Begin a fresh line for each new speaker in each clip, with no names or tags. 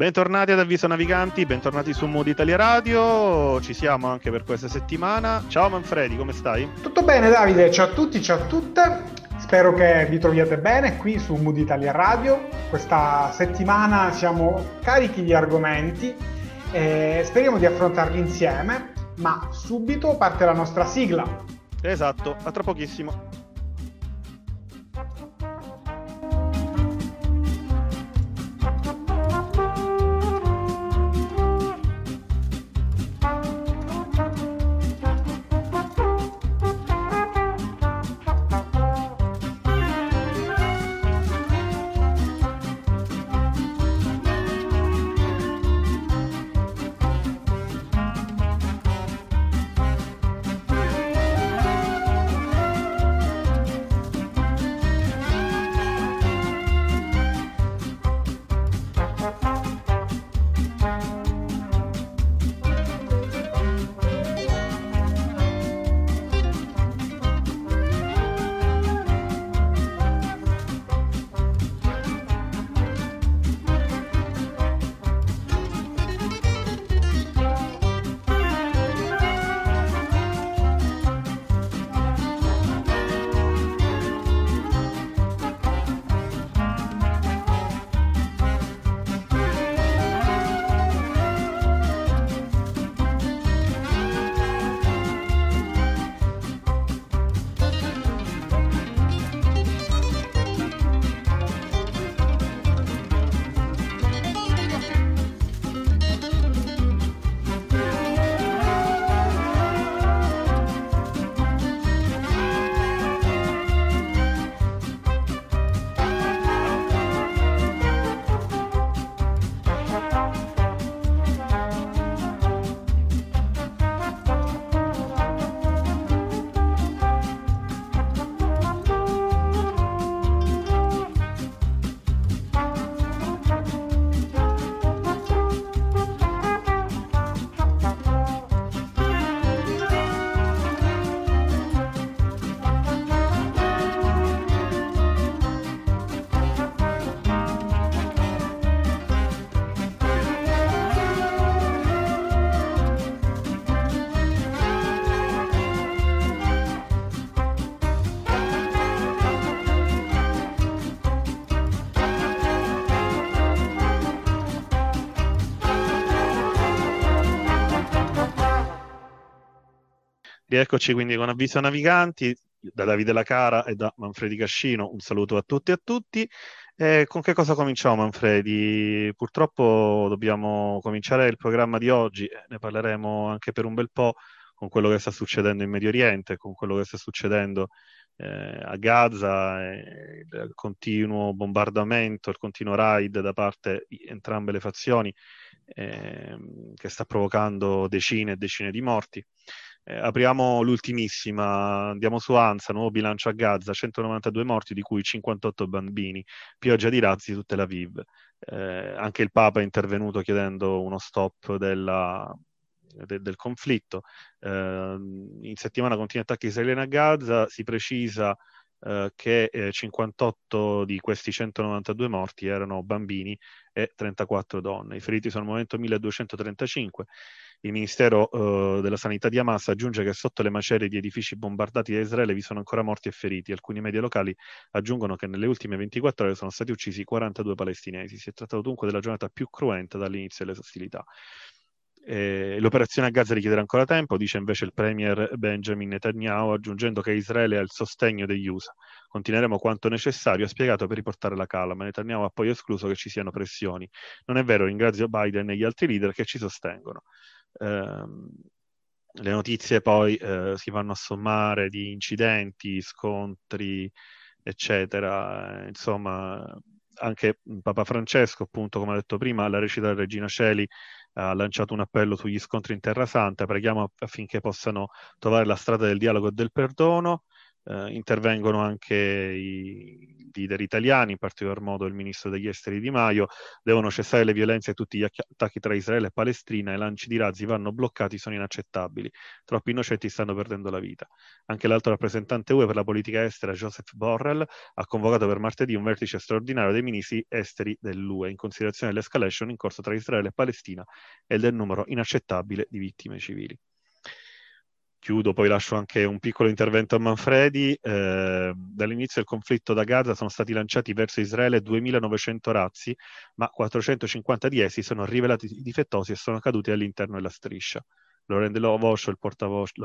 Bentornati ad Avviso Naviganti, bentornati su Mood Italia Radio, ci siamo anche per questa settimana. Ciao Manfredi, come stai?
Tutto bene Davide, ciao a tutti, ciao a tutte. Spero che vi troviate bene qui su Mood Italia Radio. Questa settimana siamo carichi di argomenti e speriamo di affrontarli insieme, ma subito parte la nostra sigla.
Esatto, a tra pochissimo. Rieccoci quindi con Avviso Naviganti da Davide Lacara e da Manfredi Cascino. Un saluto a tutti e a tutti. Eh, con che cosa cominciamo, Manfredi? Purtroppo dobbiamo cominciare il programma di oggi, ne parleremo anche per un bel po' con quello che sta succedendo in Medio Oriente, con quello che sta succedendo eh, a Gaza, eh, il continuo bombardamento, il continuo raid da parte di entrambe le fazioni ehm, che sta provocando decine e decine di morti. Eh, apriamo l'ultimissima, andiamo su ANSA, nuovo bilancio a Gaza, 192 morti, di cui 58 bambini, pioggia di razzi su Tel Aviv. Eh, anche il Papa è intervenuto chiedendo uno stop della, de, del conflitto. Eh, in settimana continui attacchi israeliani a Gaza, si precisa eh, che 58 di questi 192 morti erano bambini e 34 donne. I feriti sono al momento 1235. Il Ministero uh, della Sanità di Hamas aggiunge che sotto le macerie di edifici bombardati da Israele vi sono ancora morti e feriti. Alcuni media locali aggiungono che nelle ultime 24 ore sono stati uccisi 42 palestinesi. Si è trattato dunque della giornata più cruenta dall'inizio delle ostilità. Eh, l'operazione a Gaza richiederà ancora tempo, dice invece il premier Benjamin Netanyahu, aggiungendo che Israele ha il sostegno degli USA. Continueremo quanto necessario, ha spiegato, per riportare la calma. Netanyahu ha poi escluso che ci siano pressioni. Non è vero, ringrazio Biden e gli altri leader che ci sostengono. Ehm, le notizie poi eh, si vanno a sommare di incidenti, scontri, eccetera. Insomma, anche Papa Francesco, appunto, come ho detto prima, alla recita della Regina Celi ha lanciato un appello sugli scontri in Terra Santa. Preghiamo affinché possano trovare la strada del dialogo e del perdono. Eh, intervengono anche i leader italiani, in particolar modo il ministro degli esteri Di Maio, devono cessare le violenze e tutti gli attacchi tra Israele e Palestina, i lanci di razzi vanno bloccati, sono inaccettabili. Troppi innocenti stanno perdendo la vita. Anche l'altro rappresentante UE per la politica estera, Joseph Borrell, ha convocato per martedì un vertice straordinario dei ministri esteri dell'UE in considerazione dell'escalation in corso tra Israele e Palestina e del numero inaccettabile di vittime civili chiudo, poi lascio anche un piccolo intervento a Manfredi. Eh, dall'inizio del conflitto da Gaza sono stati lanciati verso Israele 2.900 razzi, ma 450 di essi sono rivelati difettosi e sono caduti all'interno della striscia. Lo rende, lo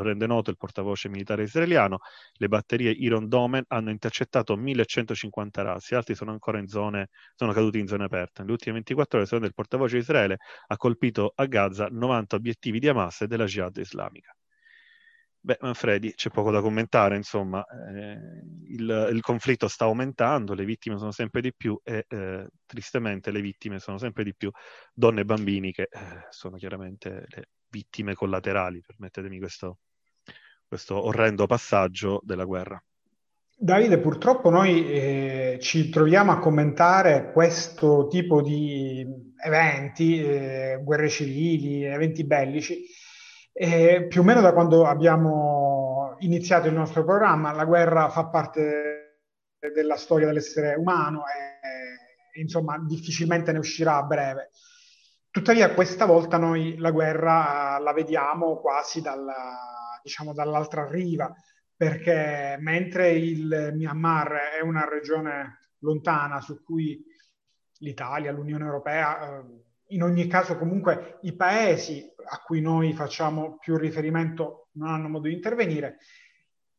rende, noto il portavoce militare israeliano. Le batterie Iron Dome hanno intercettato 1150 razzi, altri sono ancora in zone, sono caduti in zone aperte. Nelle ultime 24 ore, secondo il portavoce Israele, ha colpito a Gaza 90 obiettivi di Hamas e della Jihad islamica. Beh, Manfredi, c'è poco da commentare, insomma, eh, il, il, conflitto sta aumentando, le vittime sono sempre di più e eh, tristemente le vittime sono sempre di più donne e bambini che eh, sono chiaramente le vittime collaterali, permettetemi questo, questo orrendo passaggio della guerra.
Davide, purtroppo noi eh, ci troviamo a commentare questo tipo di eventi, eh, guerre civili, eventi bellici, e più o meno da quando abbiamo iniziato il nostro programma, la guerra fa parte della storia dell'essere umano e insomma difficilmente ne uscirà a breve. Tuttavia questa volta noi la guerra la vediamo quasi dalla, diciamo, dall'altra riva, perché mentre il Myanmar è una regione lontana su cui l'Italia, l'Unione Europea, eh, in ogni caso comunque i paesi a cui noi facciamo più riferimento non hanno modo di intervenire.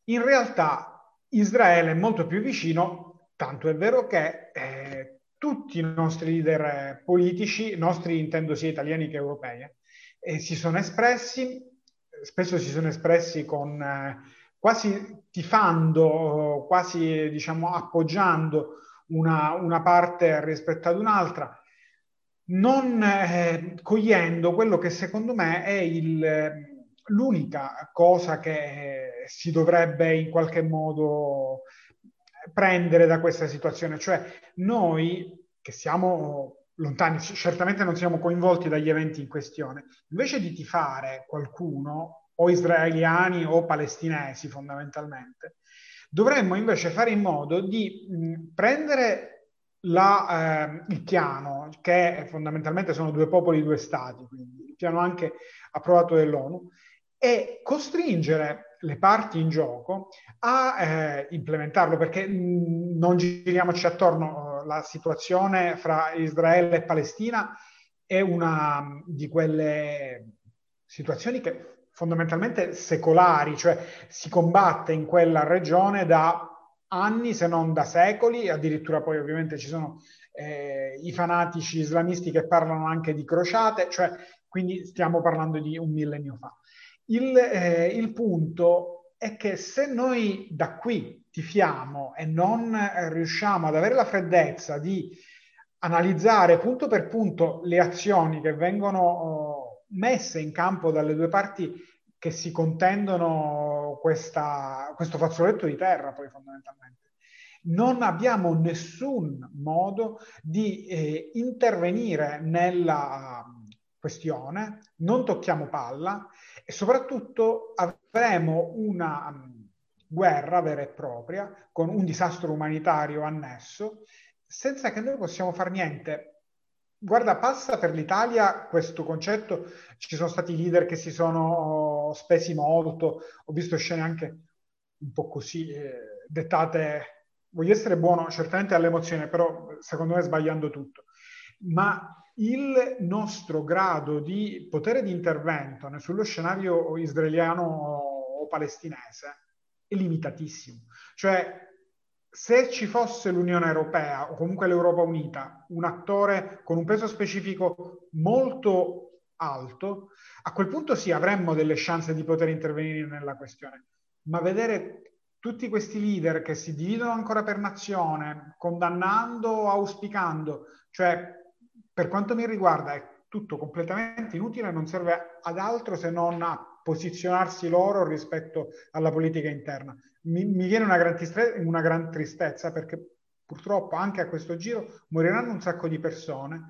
In realtà Israele è molto più vicino, tanto è vero che eh, tutti i nostri leader politici, nostri intendo sia italiani che europei, eh, si sono espressi, spesso si sono espressi con eh, quasi tifando, quasi diciamo appoggiando una, una parte rispetto ad un'altra non eh, cogliendo quello che secondo me è il, l'unica cosa che si dovrebbe in qualche modo prendere da questa situazione, cioè noi che siamo lontani, certamente non siamo coinvolti dagli eventi in questione, invece di tifare qualcuno, o israeliani o palestinesi fondamentalmente, dovremmo invece fare in modo di mh, prendere la, eh, il piano, che fondamentalmente sono due popoli, due stati, quindi il piano anche approvato dall'ONU, e costringere le parti in gioco a eh, implementarlo, perché mh, non giriamoci attorno, la situazione fra Israele e Palestina è una di quelle situazioni che fondamentalmente secolari, cioè si combatte in quella regione da anni, se non da secoli, addirittura poi ovviamente ci sono eh, i fanatici islamisti che parlano anche di crociate, cioè quindi stiamo parlando di un millennio fa. Il, eh, il punto è che se noi da qui tifiamo e non eh, riusciamo ad avere la freddezza di analizzare punto per punto le azioni che vengono oh, messe in campo dalle due parti che si contendono questa, questo fazzoletto di terra, poi fondamentalmente. Non abbiamo nessun modo di eh, intervenire nella questione, non tocchiamo palla e soprattutto avremo una um, guerra vera e propria con un disastro umanitario annesso senza che noi possiamo fare niente Guarda, passa per l'Italia questo concetto, ci sono stati leader che si sono spesi molto, ho visto scene anche un po' così eh, dettate, voglio essere buono certamente all'emozione, però secondo me sbagliando tutto, ma il nostro grado di potere di intervento sullo scenario israeliano o palestinese è limitatissimo. Cioè se ci fosse l'Unione Europea o comunque l'Europa Unita, un attore con un peso specifico molto alto, a quel punto sì avremmo delle chance di poter intervenire nella questione. Ma vedere tutti questi leader che si dividono ancora per nazione, condannando, auspicando, cioè per quanto mi riguarda è tutto completamente inutile, non serve ad altro se non a posizionarsi loro rispetto alla politica interna. Mi, mi viene una gran, tristezza, una gran tristezza perché purtroppo anche a questo giro moriranno un sacco di persone.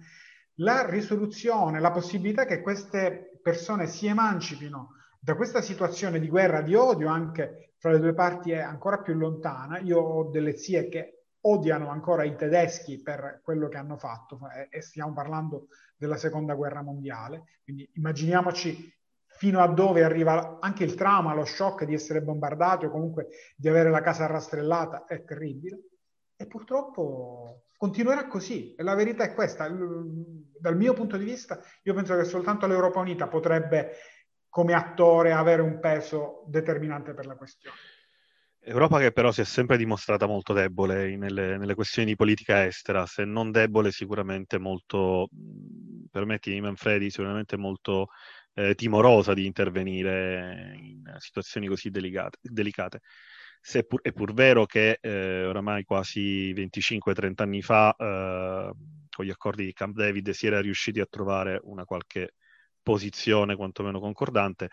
La risoluzione, la possibilità che queste persone si emancipino da questa situazione di guerra, di odio anche fra le due parti è ancora più lontana. Io ho delle zie che odiano ancora i tedeschi per quello che hanno fatto e stiamo parlando della seconda guerra mondiale. Quindi immaginiamoci fino a dove arriva anche il trauma, lo shock di essere bombardati o comunque di avere la casa rastrellata, è terribile. E purtroppo continuerà così. La verità è questa. Dal mio punto di vista, io penso che soltanto l'Europa Unita potrebbe, come attore, avere un peso determinante per la questione.
Europa che però si è sempre dimostrata molto debole nelle, nelle, questioni di politica estera, se non debole sicuramente molto, permettimi Manfredi, sicuramente molto eh, timorosa di intervenire in situazioni così delicate. delicate. Se pur, è pur vero che eh, oramai quasi 25-30 anni fa, eh, con gli accordi di Camp David, si era riusciti a trovare una qualche posizione quantomeno concordante,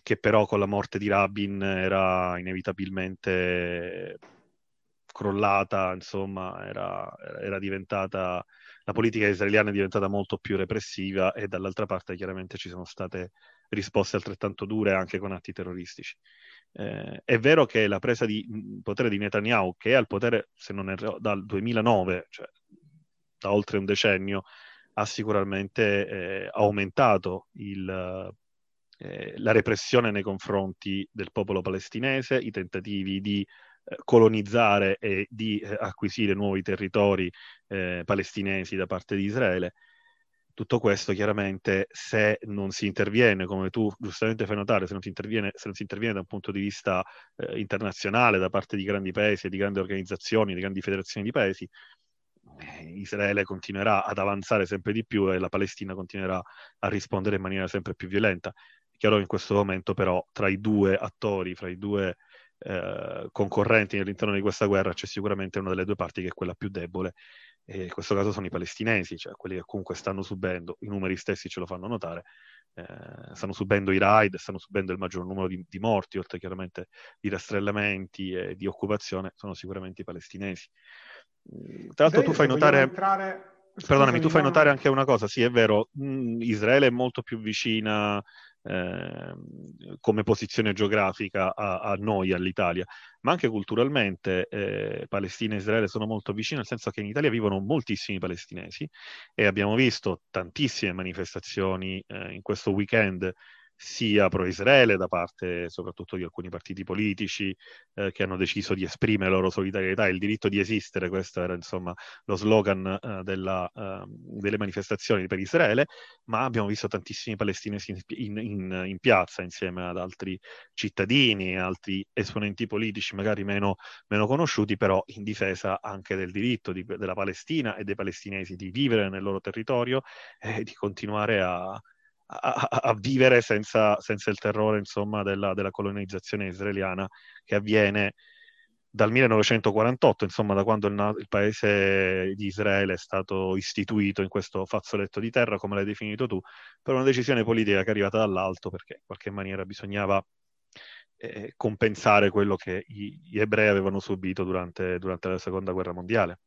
che però con la morte di Rabin era inevitabilmente crollata, insomma, era, era, diventata, la politica israeliana è diventata molto più repressiva e dall'altra parte chiaramente ci sono state risposte altrettanto dure anche con atti terroristici. Eh, è vero che la presa di potere di Netanyahu, che è al potere, se non erro, dal 2009, cioè da oltre un decennio, ha sicuramente eh, aumentato il eh, la repressione nei confronti del popolo palestinese, i tentativi di eh, colonizzare e di eh, acquisire nuovi territori eh, palestinesi da parte di Israele. Tutto questo chiaramente se non si interviene, come tu giustamente fai notare, se non si interviene, non si interviene da un punto di vista eh, internazionale da parte di grandi paesi, di grandi organizzazioni, di grandi federazioni di paesi, Israele continuerà ad avanzare sempre di più e la Palestina continuerà a rispondere in maniera sempre più violenta. Chiaro che in questo momento però tra i due attori, fra i due eh, concorrenti all'interno di questa guerra c'è sicuramente una delle due parti che è quella più debole e in questo caso sono i palestinesi, cioè quelli che comunque stanno subendo, i numeri stessi ce lo fanno notare, eh, stanno subendo i raid, stanno subendo il maggior numero di, di, morti, oltre chiaramente di rastrellamenti e di occupazione, sono sicuramente i palestinesi. Tra l'altro tu fai notare... Entrare... Perdonami, tu fai notare anche una cosa, sì è vero, mh, mm, Israele è molto più vicina eh, come posizione geografica a, a, noi, all'Italia, ma anche culturalmente eh, Palestina e Israele sono molto vicine, nel senso che in Italia vivono moltissimi palestinesi e abbiamo visto tantissime manifestazioni eh, in questo weekend sia pro-Israele da parte soprattutto di alcuni partiti politici eh, che hanno deciso di esprimere la loro solidarietà, il diritto di esistere, questo era insomma lo slogan eh, della, eh, delle manifestazioni per Israele, ma abbiamo visto tantissimi palestinesi in, in, in, piazza insieme ad altri cittadini, altri esponenti politici magari meno, meno conosciuti, però in difesa anche del diritto di, della Palestina e dei palestinesi di vivere nel loro territorio e di continuare a a, vivere senza, senza, il terrore insomma, della, della, colonizzazione israeliana che avviene dal 1948, insomma, da quando il, il, paese di Israele è stato istituito in questo fazzoletto di terra, come l'hai definito tu, per una decisione politica che è arrivata dall'alto, perché in qualche maniera bisognava eh, compensare quello che gli, gli ebrei avevano subito durante, durante la seconda guerra mondiale.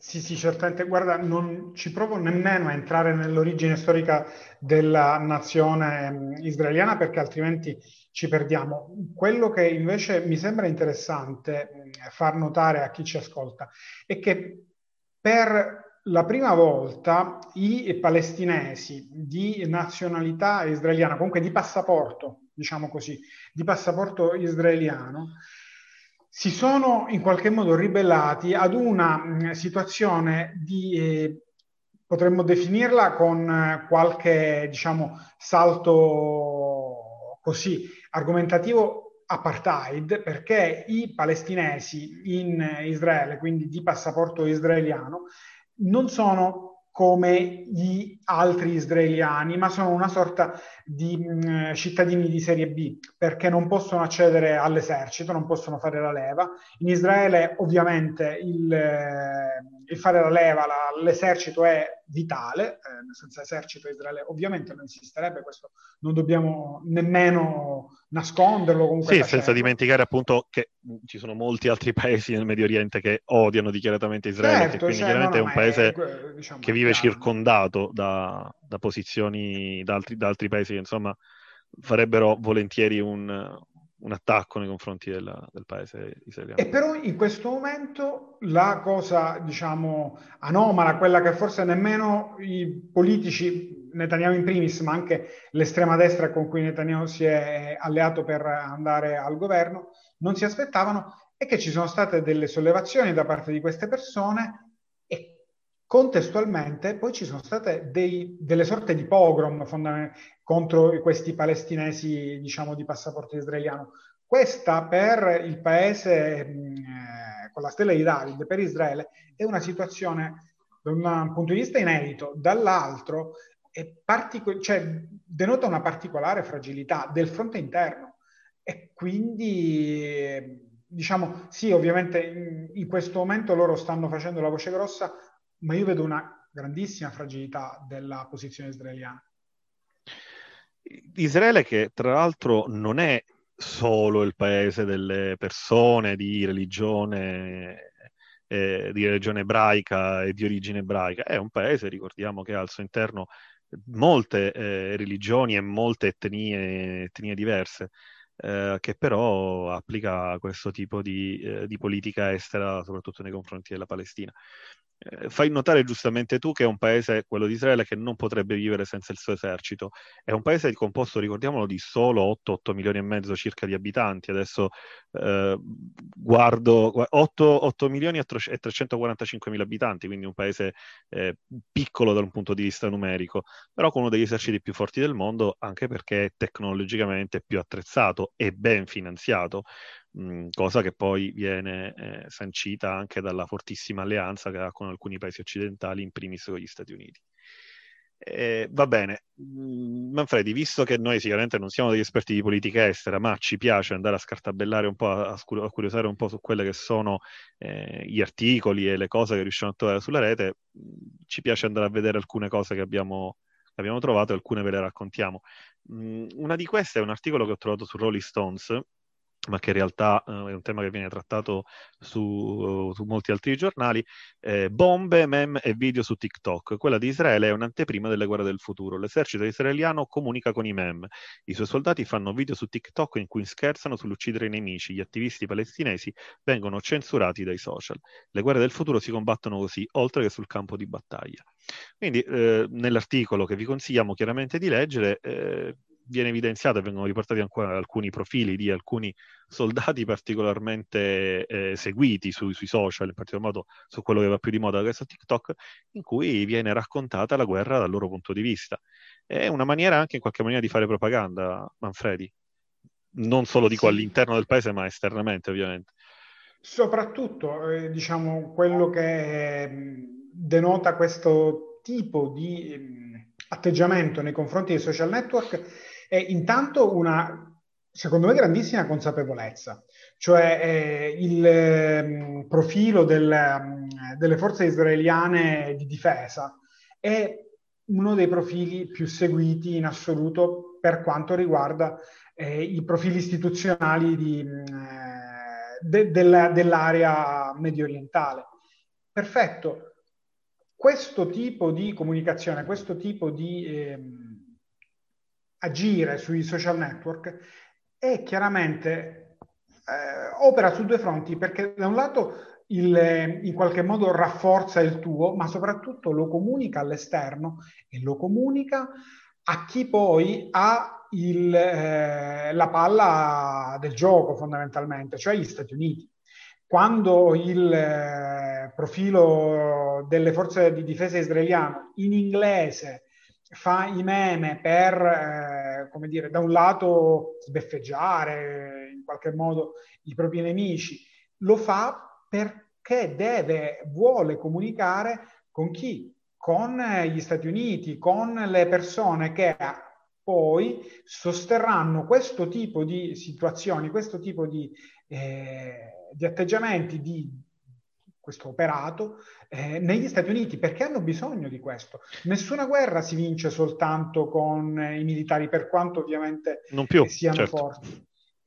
Sì, sì, certamente. Guarda, non ci provo nemmeno a entrare nell'origine storica della nazione mm, israeliana perché altrimenti ci perdiamo. Quello che invece mi sembra interessante mm, far notare a chi ci ascolta è che per la prima volta i palestinesi di nazionalità israeliana, comunque di passaporto, diciamo così, di passaporto israeliano, si sono in qualche modo ribellati ad una mm, situazione di, eh, potremmo definirla con eh, qualche, diciamo, salto così argomentativo apartheid, perché i palestinesi in Israele, quindi di passaporto israeliano, non sono come gli altri israeliani, ma sono una sorta di mh, mm, cittadini di serie B, perché non possono accedere all'esercito, non possono fare la leva. In Israele ovviamente il, eh, il fare la leva, la, l'esercito è vitale, eh, senza esercito Israele ovviamente non esisterebbe, questo non dobbiamo nemmeno nasconderlo.
Comunque sì, senza dimenticare appunto che ci sono molti altri paesi nel Medio Oriente che odiano dichiaratamente Israele, certo, quindi cioè, chiaramente no, no, è un paese è, diciamo, che vive chiaro. circondato da, da posizioni da altri, da altri paesi che insomma farebbero volentieri un, un attacco nei confronti della, del paese israeliano.
E però in questo momento la cosa, diciamo, anomala, quella che forse nemmeno i politici, Netanyahu in primis, ma anche l'estrema destra con cui Netanyahu si è alleato per andare al governo, non si aspettavano, è che ci sono state delle sollevazioni da parte di queste persone contestualmente poi ci sono state dei, delle sorte di pogrom contro questi palestinesi, diciamo, di passaporto israeliano. Questa per il paese eh, con la stella di David, per Israele, è una situazione da un punto di vista inedito, dall'altro partico- cioè, denota una particolare fragilità del fronte interno e quindi diciamo sì, ovviamente in, in questo momento loro stanno facendo la voce grossa, ma io vedo una grandissima fragilità della posizione israeliana.
Israele che tra l'altro non è solo il paese delle persone di religione, eh, di religione ebraica e di origine ebraica, è un paese, ricordiamo, che ha al suo interno molte eh, religioni e molte etnie, etnie diverse. Eh, che però applica questo tipo di, eh, di, politica estera, soprattutto nei confronti della Palestina. Eh, fai notare giustamente tu che è un paese, quello di Israele, che non potrebbe vivere senza il suo esercito. È un paese composto, ricordiamolo, di solo 8-8 milioni e mezzo circa di abitanti. Adesso eh, guardo 8, 8, milioni e 345 mila abitanti, quindi un paese eh, piccolo da un punto di vista numerico, però con uno degli eserciti più forti del mondo, anche perché è tecnologicamente più attrezzato e ben finanziato cosa che poi viene eh, sancita anche dalla fortissima alleanza che ha con alcuni paesi occidentali, in primis con gli Stati Uniti. Eh, va bene, Manfredi, visto che noi sicuramente non siamo degli esperti di politica estera, ma ci piace andare a scartabellare un po', a, a curiosare un po' su quelle che sono eh, gli articoli e le cose che riusciamo a trovare sulla rete, ci piace andare a vedere alcune cose che abbiamo, abbiamo trovato e alcune ve le raccontiamo. una di queste è un articolo che ho trovato su Rolling Stones ma che in realtà eh, è un tema che viene trattato su, su molti altri giornali, eh, bombe, mem e video su TikTok. Quella di Israele è un'anteprima delle guerre del futuro. L'esercito israeliano comunica con i mem. I suoi soldati fanno video su TikTok in cui scherzano sull'uccidere i nemici. Gli attivisti palestinesi vengono censurati dai social. Le guerre del futuro si combattono così, oltre che sul campo di battaglia. Quindi eh, nell'articolo che vi consigliamo chiaramente di leggere, eh, viene evidenziato e vengono riportati ancora alcuni profili di alcuni soldati particolarmente eh, seguiti su, sui social, in particolar modo su quello che va più di moda adesso TikTok, in cui viene raccontata la guerra dal loro punto di vista. È una maniera anche in qualche maniera di fare propaganda, Manfredi, non solo dico all'interno del paese, ma esternamente ovviamente.
Soprattutto, eh, diciamo, quello che eh, denota questo tipo di eh, atteggiamento nei confronti dei social network è intanto una, secondo me, grandissima consapevolezza, cioè eh, il eh, profilo del, delle forze israeliane di difesa è uno dei profili più seguiti in assoluto per quanto riguarda eh, i profili istituzionali di, eh, de, della, dell'area medio orientale. Perfetto. Questo tipo di comunicazione, questo tipo di ehm, agire sui social network è chiaramente eh, opera su due fronti perché da un lato il, in qualche modo rafforza il tuo, ma soprattutto lo comunica all'esterno e lo comunica a chi poi ha il, eh, la palla del gioco fondamentalmente, cioè gli Stati Uniti. Quando il eh, profilo delle forze di difesa israeliano in inglese fa i meme per, eh, come dire, da un lato sbeffeggiare in qualche modo i propri nemici, lo fa perché deve, vuole comunicare con chi? Con gli Stati Uniti, con le persone che poi sosterranno questo tipo di situazioni, questo tipo di, eh, di atteggiamenti, di questo operato eh, negli Stati Uniti perché hanno bisogno di questo. Nessuna guerra si vince soltanto con eh, i militari, per quanto ovviamente
più,
siano
certo.
forti,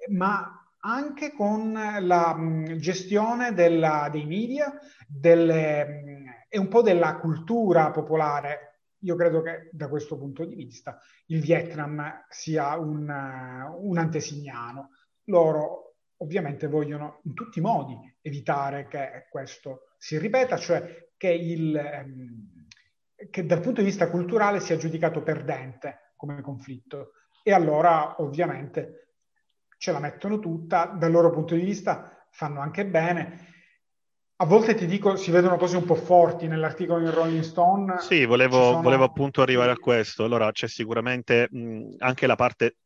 ma anche con la mh, gestione della, dei media delle, mh, e un po' della cultura popolare. Io credo che da questo punto di vista il Vietnam sia un, uh, un antesignano. Loro ovviamente vogliono in tutti i modi evitare che questo si ripeta, cioè che, il, ehm, che dal punto di vista culturale sia giudicato perdente come conflitto. E allora ovviamente ce la mettono tutta, dal loro punto di vista fanno anche bene. A volte ti dico, si vedono cose un po' forti nell'articolo in Rolling Stone.
Sì, volevo, sono... volevo appunto arrivare a questo. Allora c'è sicuramente mh, anche la parte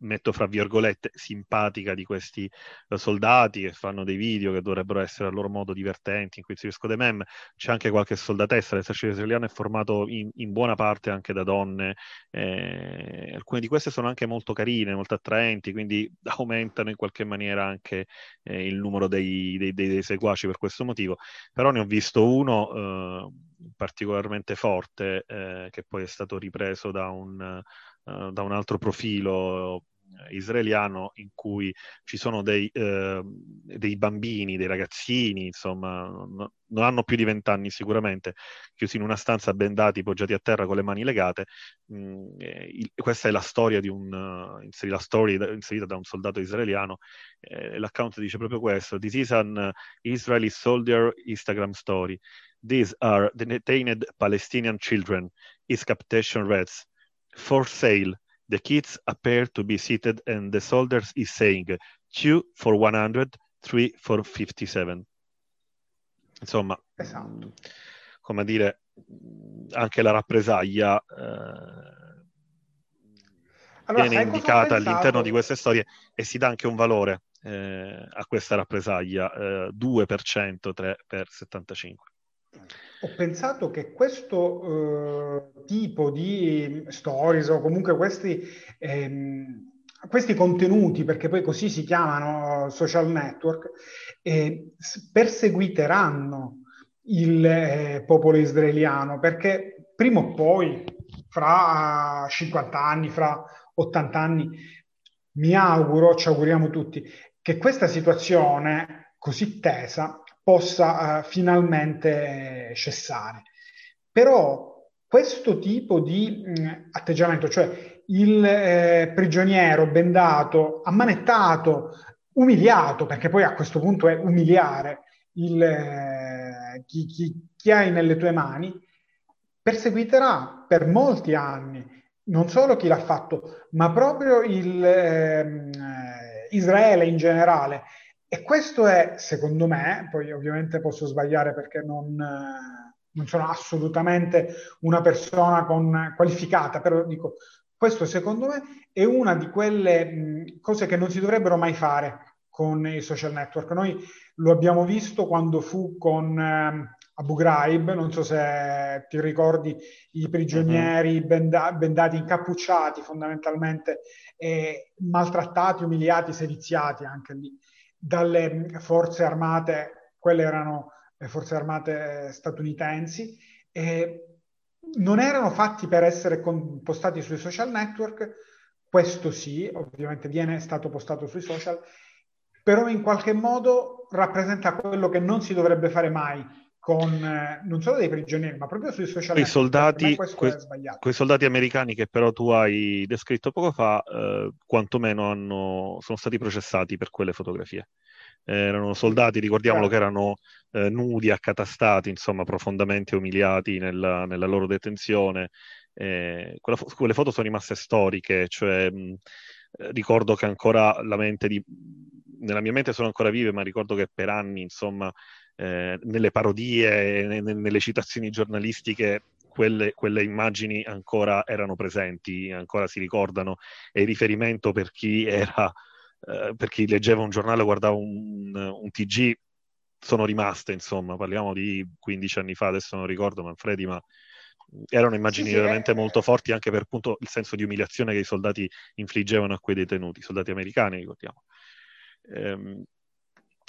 metto fra virgolette, simpatica di questi uh, soldati che fanno dei video che dovrebbero essere a loro modo divertenti, in cui riescono dei meme. C'è anche qualche soldatessa, l'esercito israeliano è formato in, in buona parte anche da donne, eh, alcune di queste sono anche molto carine, molto attraenti, quindi aumentano in qualche maniera anche eh, il numero dei, dei, dei, dei, seguaci per questo motivo. Però ne ho visto uno eh, particolarmente forte eh, che poi è stato ripreso da un... Uh, da un altro profilo israeliano in cui ci sono dei, eh, dei bambini, dei ragazzini, insomma, no, non hanno più di vent'anni sicuramente, chiusi in una stanza bendati, poggiati a terra con le mani legate. Mm, eh, questa è la storia di un, uh, inserita, story, inserita da un soldato israeliano. Eh, l'account dice proprio questo: This is an Israeli soldier Instagram story. These are the detained Palestinian children, is captation reds, for sale The kids appear to be seated and the soldiers is saying two for 100, three for 57. Insomma, esatto. come dire, anche la rappresaglia eh, allora, viene indicata all'interno di queste storie e si dà anche un valore eh, a questa rappresaglia, eh, 2% 3 per 75.
Ho pensato che questo eh, tipo di stories o comunque questi, ehm, questi, contenuti, perché poi così si chiamano social network, eh, perseguiteranno il eh, popolo israeliano perché prima o poi, fra 50 anni, fra 80 anni, mi auguro, ci auguriamo tutti, che questa situazione così tesa possa uh, finalmente cessare. Però questo tipo di mh, mm, atteggiamento, cioè il eh, prigioniero bendato, ammanettato, umiliato, perché poi a questo punto è umiliare il, eh, chi, chi, chi hai nelle tue mani, perseguiterà per molti anni non solo chi l'ha fatto, ma proprio il, ehm, eh, Israele in generale e questo è, secondo me, poi ovviamente posso sbagliare perché non, non sono assolutamente una persona con, qualificata, però dico, questo secondo me è una di quelle mh, cose che non si dovrebbero mai fare con i social network. Noi lo abbiamo visto quando fu con eh, Abu Ghraib, non so se ti ricordi i prigionieri mm-hmm. benda- bendati, incappucciati fondamentalmente, e maltrattati, umiliati, seviziati anche lì dalle forze armate, quelle erano le forze armate statunitensi, e non erano fatti per essere postati sui social network, questo sì, ovviamente viene stato postato sui social, però in qualche modo rappresenta quello che non si dovrebbe fare mai con eh, non solo dei prigionieri, ma proprio sui social
quei soldati, que- quei soldati americani che però tu hai descritto poco fa, eh, quantomeno hanno, sono stati processati per quelle fotografie. Eh, erano soldati, ricordiamolo, certo. che erano eh, nudi, accatastati, insomma, profondamente umiliati nella, nella loro detenzione. Eh, fo- quelle foto sono rimaste storiche, cioè mh, ricordo che ancora la mente di... nella mia mente sono ancora vive, ma ricordo che per anni, insomma, eh, nelle parodie, ne, nelle citazioni giornalistiche, quelle, quelle, immagini ancora erano presenti, ancora si ricordano, e il riferimento per chi era, eh, per chi leggeva un giornale o guardava un, un, TG, sono rimaste, insomma, parliamo di 15 anni fa, adesso non ricordo Manfredi, ma erano immagini sì, sì, veramente eh, molto forti anche per appunto il senso di umiliazione che i soldati infliggevano a quei detenuti, soldati americani, ricordiamo. Ehm,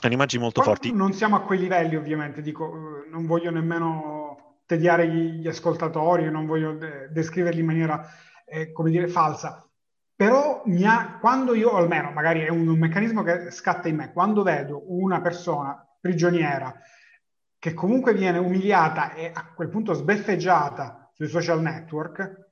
Hanno immagini molto
Qua
forti.
Non siamo a quei livelli, ovviamente, dico, non voglio nemmeno tediare gli, ascoltatori, non voglio de- descriverli in maniera, eh, come dire, falsa. Però ha, quando io, almeno magari è un, un meccanismo che scatta in me, quando vedo una persona prigioniera che comunque viene umiliata e a quel punto sbeffeggiata sui social network,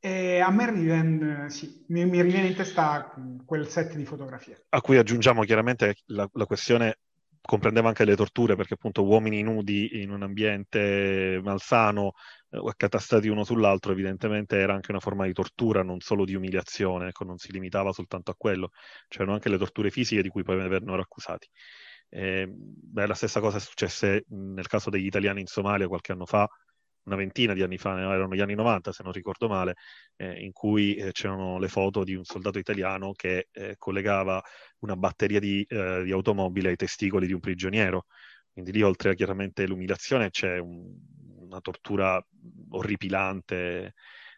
e a me riviene, sì, mi, mi, riviene in testa quel set di fotografie.
A cui aggiungiamo chiaramente la, la questione comprendeva anche le torture perché appunto uomini nudi in un ambiente malsano eh, accatastati uno sull'altro evidentemente era anche una forma di tortura non solo di umiliazione ecco non si limitava soltanto a quello c'erano anche le torture fisiche di cui poi vennero accusati eh, beh, la stessa cosa è successa nel caso degli italiani in Somalia qualche anno fa una ventina di anni fa, erano gli anni 90 se non ricordo male, eh, in cui eh, c'erano le foto di un soldato italiano che eh, collegava una batteria di, eh, di, automobile ai testicoli di un prigioniero. Quindi lì oltre a chiaramente l'umiliazione c'è un, una tortura orripilante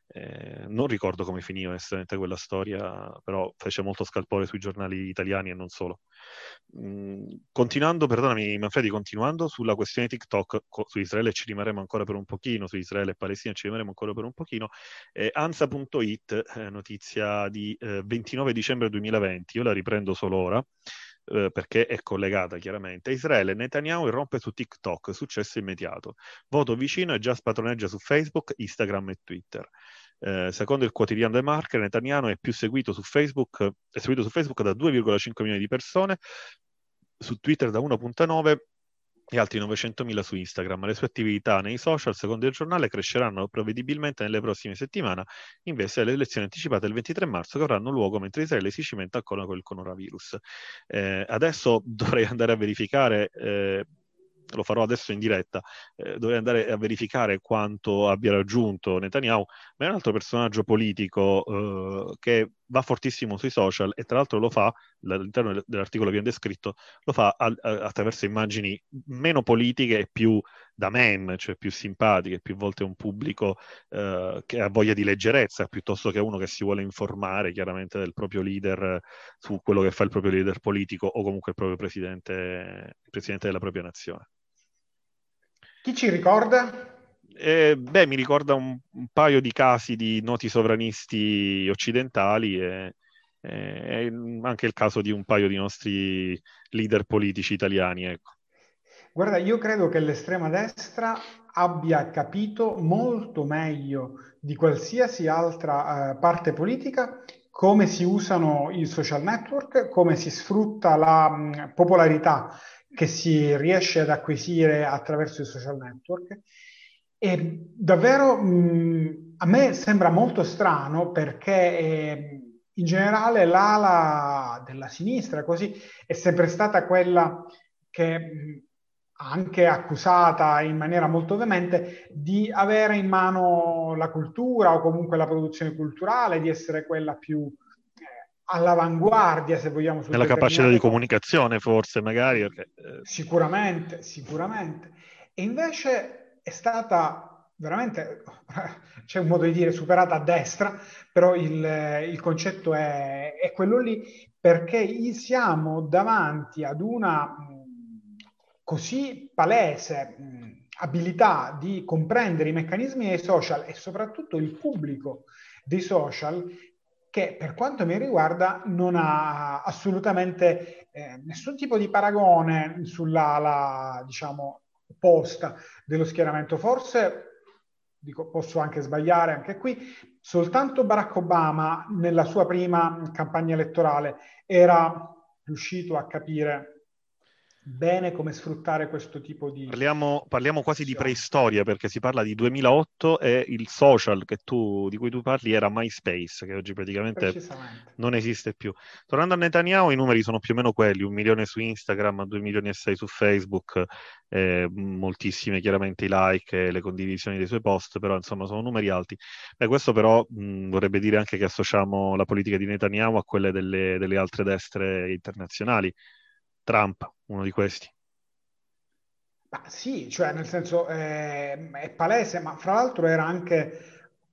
eh, non ricordo come finì onestamente quella storia, però fece molto scalpore sui giornali italiani e non solo. Mm, continuando, perdonami Manfredi, continuando sulla questione TikTok, co- su Israele ci rimarremo ancora per un pochino, su Israele e Palestina ci rimarremo ancora per un pochino. Eh, Ansa.it, eh, notizia di 29 eh, dicembre 2020, io la riprendo solo ora. Eh, perché è collegata chiaramente. Israele, Netanyahu irrompe su TikTok, successo immediato. Voto vicino e già spadroneggia su Facebook, Instagram e Twitter. Eh, secondo il quotidiano The Marker, Netanyahu è più seguito su Facebook, è seguito su Facebook da 2,5 milioni di persone, su Twitter da 1,9 e altri 900.000 su Instagram. Le sue attività nei social, secondo il giornale, cresceranno prevedibilmente nelle prossime settimane, in vista delle elezioni anticipate il 23 marzo che avranno luogo mentre Israele si cimenta con il coronavirus. Eh, adesso dovrei andare a verificare eh, lo farò adesso in diretta, eh, dovrei andare a verificare quanto abbia raggiunto Netanyahu, ma è un altro personaggio politico eh, che va fortissimo sui social e tra l'altro lo fa, all'interno dell'articolo che abbiamo descritto, lo fa a, a, attraverso immagini meno politiche e più da meme, cioè più simpatiche, più volte un pubblico eh, che ha voglia di leggerezza, piuttosto che uno che si vuole informare chiaramente del proprio leader su quello che fa il proprio leader politico o comunque il proprio presidente, il presidente della propria nazione.
Chi ci ricorda?
Eh, beh, mi ricorda un, un, paio di casi di noti sovranisti occidentali e, e, anche il caso di un paio di nostri leader politici italiani. Ecco.
Guarda, io credo che l'estrema destra abbia capito molto meglio di qualsiasi altra uh, parte politica come si usano i social network, come si sfrutta la mh, popolarità che si riesce ad acquisire attraverso i social network. E davvero mh, a me sembra molto strano perché eh, in generale l'ala della sinistra così è sempre stata quella che mh, anche accusata in maniera molto veemente di avere in mano la cultura o comunque la produzione culturale, di essere quella più all'avanguardia, se vogliamo.
Nella capacità di comunicazione, forse, magari. Perché,
eh. Sicuramente, sicuramente. E invece è stata veramente, c'è un modo di dire, superata a destra, però il, il concetto è, è, quello lì, perché siamo davanti ad una così palese abilità di comprendere i meccanismi dei social e soprattutto il pubblico dei social che per quanto mi riguarda non ha assolutamente eh, nessun tipo di paragone sulla la, diciamo, opposta dello schieramento. Forse, dico, posso anche sbagliare anche qui, soltanto Barack Obama nella sua prima campagna elettorale era riuscito a capire bene come sfruttare questo tipo di...
Parliamo, parliamo quasi di preistoria perché si parla di 2008 e il social tu, di cui tu parli era MySpace, che oggi praticamente non esiste più. Tornando a Netanyahu, i numeri sono più o meno quelli, un milione su Instagram, due milioni e sei su Facebook, eh, moltissime chiaramente i like e le condivisioni dei suoi post, però insomma sono numeri alti. Beh, questo però mh, vorrebbe dire anche che associamo la politica di Netanyahu a quelle delle, delle altre destre internazionali Trump, uno di questi.
Ma sì, cioè nel senso eh, è palese, ma fra l'altro era anche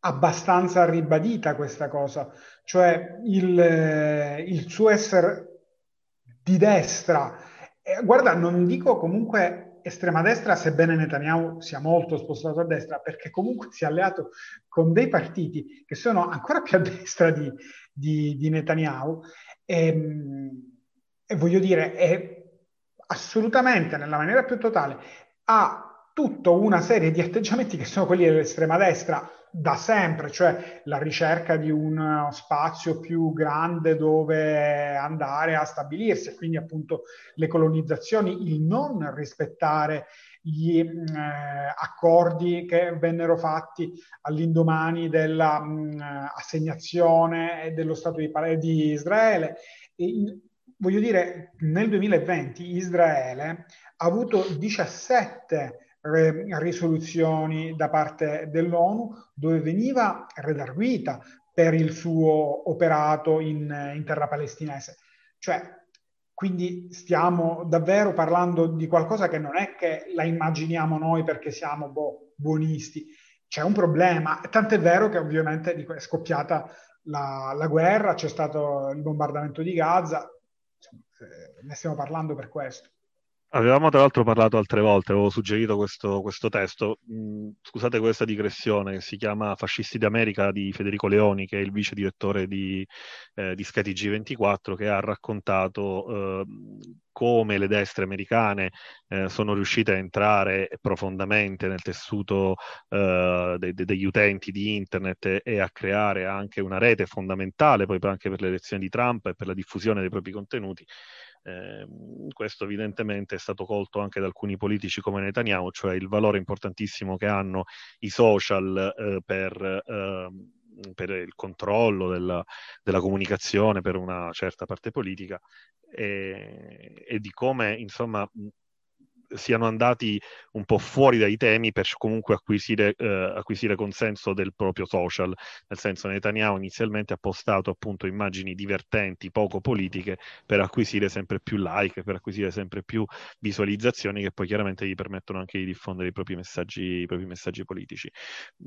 abbastanza ribadita questa cosa, cioè il, eh, il suo essere di destra Eh, guarda, non dico comunque estrema destra, sebbene Netanyahu sia molto spostato a destra, perché comunque si è alleato con dei partiti che sono ancora più a destra di, di, di Netanyahu. E, ehm, e voglio dire, è assolutamente nella maniera più totale, ha tutta una serie di atteggiamenti che sono quelli dell'estrema destra da sempre, cioè la ricerca di uno spazio più grande dove andare a stabilirsi, quindi appunto le colonizzazioni, il non rispettare gli eh, accordi che vennero fatti all'indomani dell'assegnazione mm, dello Stato di, di Israele. E, voglio dire, nel 2020 Israele ha avuto 17 risoluzioni da parte dell'ONU dove veniva redarguita per il suo operato in, in terra palestinese. Cioè, quindi stiamo davvero parlando di qualcosa che non è che la immaginiamo noi perché siamo boh, buonisti. C'è un problema, tant'è vero che ovviamente è scoppiata la, la guerra, c'è stato il bombardamento di Gaza, ne stiamo parlando per questo.
Avevamo tra l'altro parlato altre volte, avevo suggerito questo, questo testo, mm, scusate questa digressione, si chiama Fascisti d'America di Federico Leoni, che è il vice direttore di, eh, di Sky TG24, che ha raccontato eh, come le destre americane eh, sono riuscite a entrare profondamente nel tessuto eh, de- de- degli utenti di internet e a creare anche una rete fondamentale poi anche per le elezioni di Trump e per la diffusione dei propri contenuti. Eh, questo evidentemente è stato colto anche da alcuni politici come Netanyahu, cioè il valore importantissimo che hanno i social eh, per, eh, per, il controllo della, della, comunicazione per una certa parte politica e, e di come insomma siano andati un po' fuori dai temi per comunque acquisire, eh, acquisire, consenso del proprio social. Nel senso, Netanyahu inizialmente ha postato appunto immagini divertenti, poco politiche, per acquisire sempre più like, per acquisire sempre più visualizzazioni che poi chiaramente gli permettono anche di diffondere i propri messaggi, i propri messaggi politici.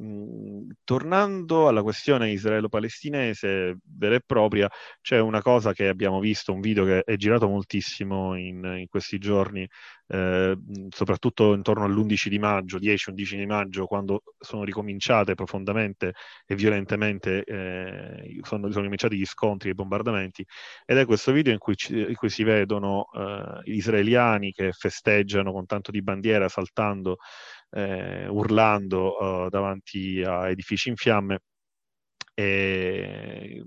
Mm, tornando alla questione israelo-palestinese vera e propria, c'è una cosa che abbiamo visto, un video che è girato moltissimo in, in questi giorni eh, soprattutto intorno all'11 di maggio, 10-11 di maggio, quando sono ricominciate profondamente e violentemente, eh, sono, sono cominciati gli scontri e i bombardamenti, ed è questo video in cui, in cui si vedono eh, gli israeliani che festeggiano con tanto di bandiera, saltando, eh, urlando eh, davanti a edifici in fiamme. E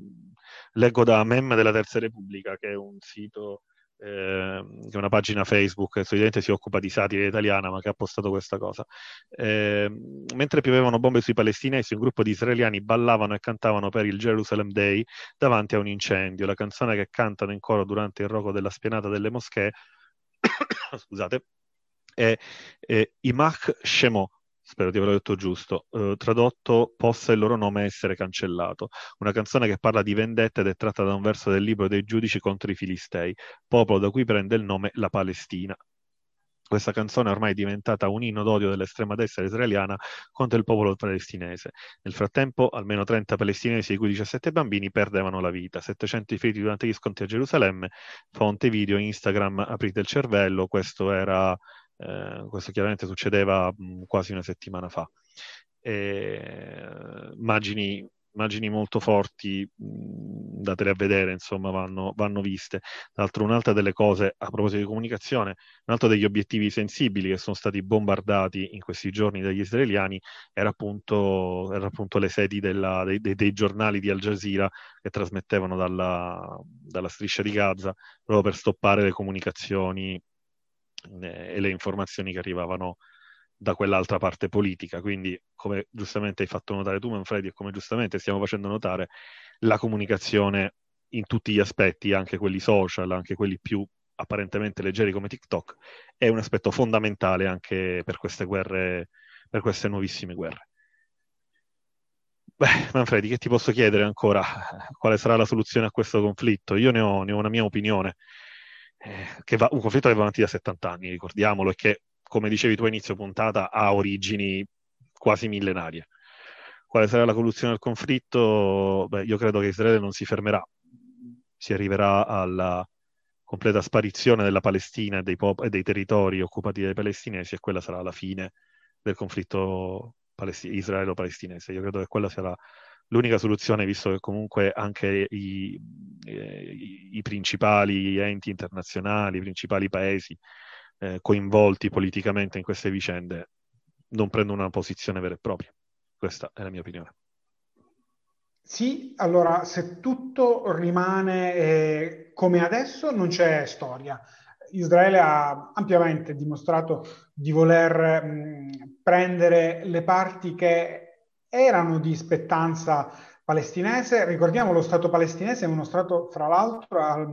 leggo da Mem della Terza Repubblica, che è un sito eh, che è una pagina Facebook che solitamente si occupa di satira italiana, ma che ha postato questa cosa. Eh, mentre piovevano bombe sui palestinesi, un gruppo di israeliani ballavano e cantavano per il Jerusalem Day davanti a un incendio. La canzone che cantano in coro durante il rogo della spianata delle moschee, scusate, è, è Imach Shemo, spero di averlo detto giusto, eh, tradotto possa il loro nome essere cancellato. Una canzone che parla di vendetta ed è tratta da un verso del libro dei giudici contro i filistei, popolo da cui prende il nome la Palestina. Questa canzone ormai è diventata un inno d'odio dell'estrema destra israeliana contro il popolo palestinese. Nel frattempo, almeno 30 palestinesi, di cui 17 bambini, perdevano la vita. 700 i feriti durante gli scontri a Gerusalemme. Fonte video, Instagram, aprite il cervello. Questo era eh, questo chiaramente succedeva mh, mm, quasi una settimana fa. E, immagini, immagini, molto forti, mh, mm, datele a vedere, insomma, vanno, vanno viste. Tra l'altro, un'altra delle cose, a proposito di comunicazione, un altro degli obiettivi sensibili che sono stati bombardati in questi giorni dagli israeliani era appunto, era appunto le sedi della, dei, dei, dei, giornali di Al Jazeera che trasmettevano dalla, dalla striscia di Gaza proprio per stoppare le comunicazioni e le informazioni che arrivavano da quell'altra parte politica. Quindi, come giustamente hai fatto notare tu, Manfredi, e come giustamente stiamo facendo notare, la comunicazione in tutti gli aspetti, anche quelli social, anche quelli più apparentemente leggeri come TikTok, è un aspetto fondamentale anche per queste guerre, per queste nuovissime guerre. Beh, Manfredi, che ti posso chiedere ancora? Quale sarà la soluzione a questo conflitto? Io ne ho, ne ho una mia opinione eh, va, un conflitto che va avanti da 70 anni, ricordiamolo, e che, come dicevi tu a inizio puntata, ha origini quasi millenarie. Quale sarà la soluzione del conflitto? Beh, io credo che Israele non si fermerà, si arriverà alla, completa sparizione della Palestina e dei, pop- e dei territori occupati dai palestinesi e quella sarà la fine del conflitto palest- israelo-palestinese. Io credo che quella sarà l'unica soluzione, visto che comunque anche i, eh, i principali enti internazionali, i principali paesi eh, coinvolti politicamente in queste vicende non prendono una posizione vera e propria. Questa è la mia opinione.
Sì, allora se tutto rimane eh, come adesso non c'è storia. Israele ha ampiamente dimostrato di voler mh, prendere le parti che erano di spettanza palestinese. Ricordiamo lo Stato palestinese è uno Stato, fra l'altro, a,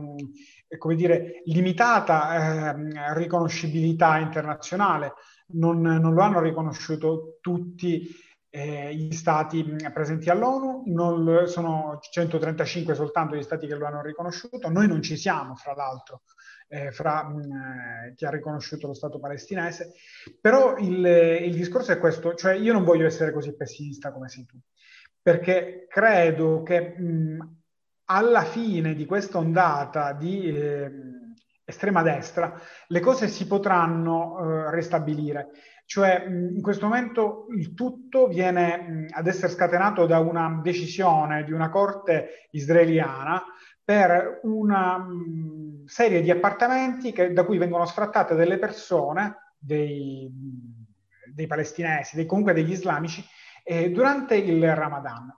come dire, limitata eh, riconoscibilità internazionale. Non, non, lo hanno riconosciuto tutti eh, gli stati presenti all'ONU, non, sono 135 soltanto gli stati che lo hanno riconosciuto, noi non ci siamo, fra l'altro, eh, fra mh, chi ha riconosciuto lo Stato palestinese, però il, il discorso è questo, cioè io non voglio essere così pessimista come sei tu, perché credo che mh, alla fine di questa ondata di eh, estrema destra le cose si potranno eh, ristabilire. Cioè, in questo momento il tutto viene ad essere scatenato da una decisione di una corte israeliana per una serie di appartamenti che, da cui vengono sfrattate delle persone, dei, dei palestinesi, dei, comunque degli islamici, eh, durante il Ramadan.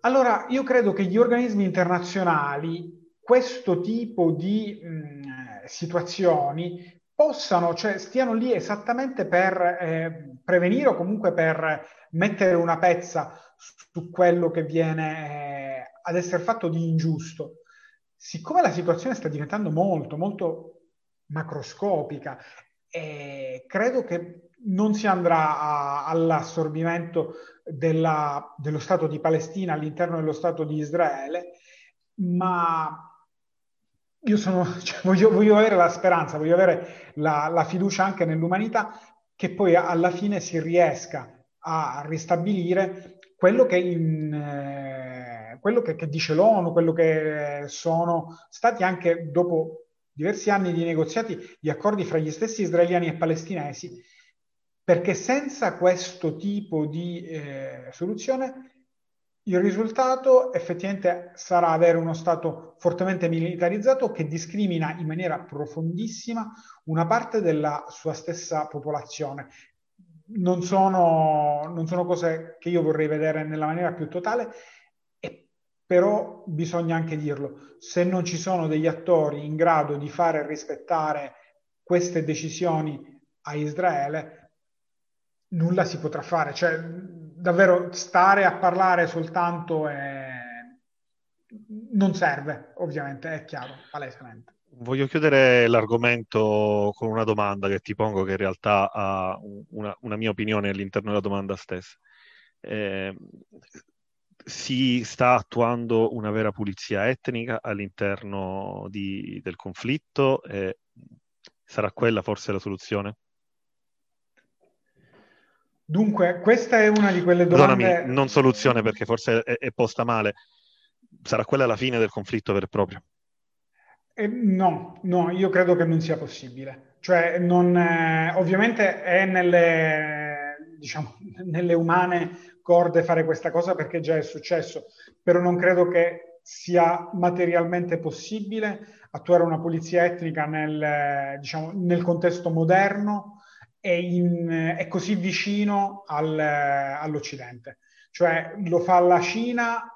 Allora, io credo che gli organismi internazionali questo tipo di mh, situazioni possano, cioè stiano lì esattamente per eh, prevenire o comunque per mettere una pezza su quello che viene eh, ad essere fatto di ingiusto. Siccome la situazione sta diventando molto, molto macroscopica, eh, credo che non si andrà a, all'assorbimento della, dello Stato di Palestina all'interno dello Stato di Israele, ma io sono, cioè, voglio, voglio, avere la speranza, voglio avere la, la, fiducia anche nell'umanità che poi alla fine si riesca a ristabilire quello che, in, eh, quello che, che dice l'ONU, quello che sono stati anche dopo diversi anni di negoziati gli accordi fra gli stessi israeliani e palestinesi, perché senza questo tipo di eh, soluzione il risultato effettivamente sarà avere uno Stato fortemente militarizzato che discrimina in maniera profondissima una parte della sua stessa popolazione. Non sono, non sono cose che io vorrei vedere nella maniera più totale, però bisogna anche dirlo, se non ci sono degli attori in grado di fare rispettare queste decisioni a Israele, nulla si potrà fare. Cioè, davvero stare a parlare soltanto è... non serve, ovviamente, è chiaro, palesemente.
Voglio chiudere l'argomento con una domanda che ti pongo, che in realtà ha una, una mia opinione all'interno della domanda stessa. Eh, si sta attuando una vera pulizia etnica all'interno di, del conflitto? Eh, sarà quella forse la soluzione?
Dunque, questa è una di quelle domande...
Perdonami, non soluzione perché forse è, è, posta male. Sarà quella la fine del conflitto vero e proprio?
Eh, no, no, io credo che non sia possibile. Cioè, non, eh, ovviamente è nelle, diciamo, nelle umane corde fare questa cosa perché già è successo, però non credo che sia materialmente possibile attuare una pulizia etnica nel, diciamo, nel contesto moderno è, in, è così vicino al, all'Occidente. Cioè lo fa la Cina,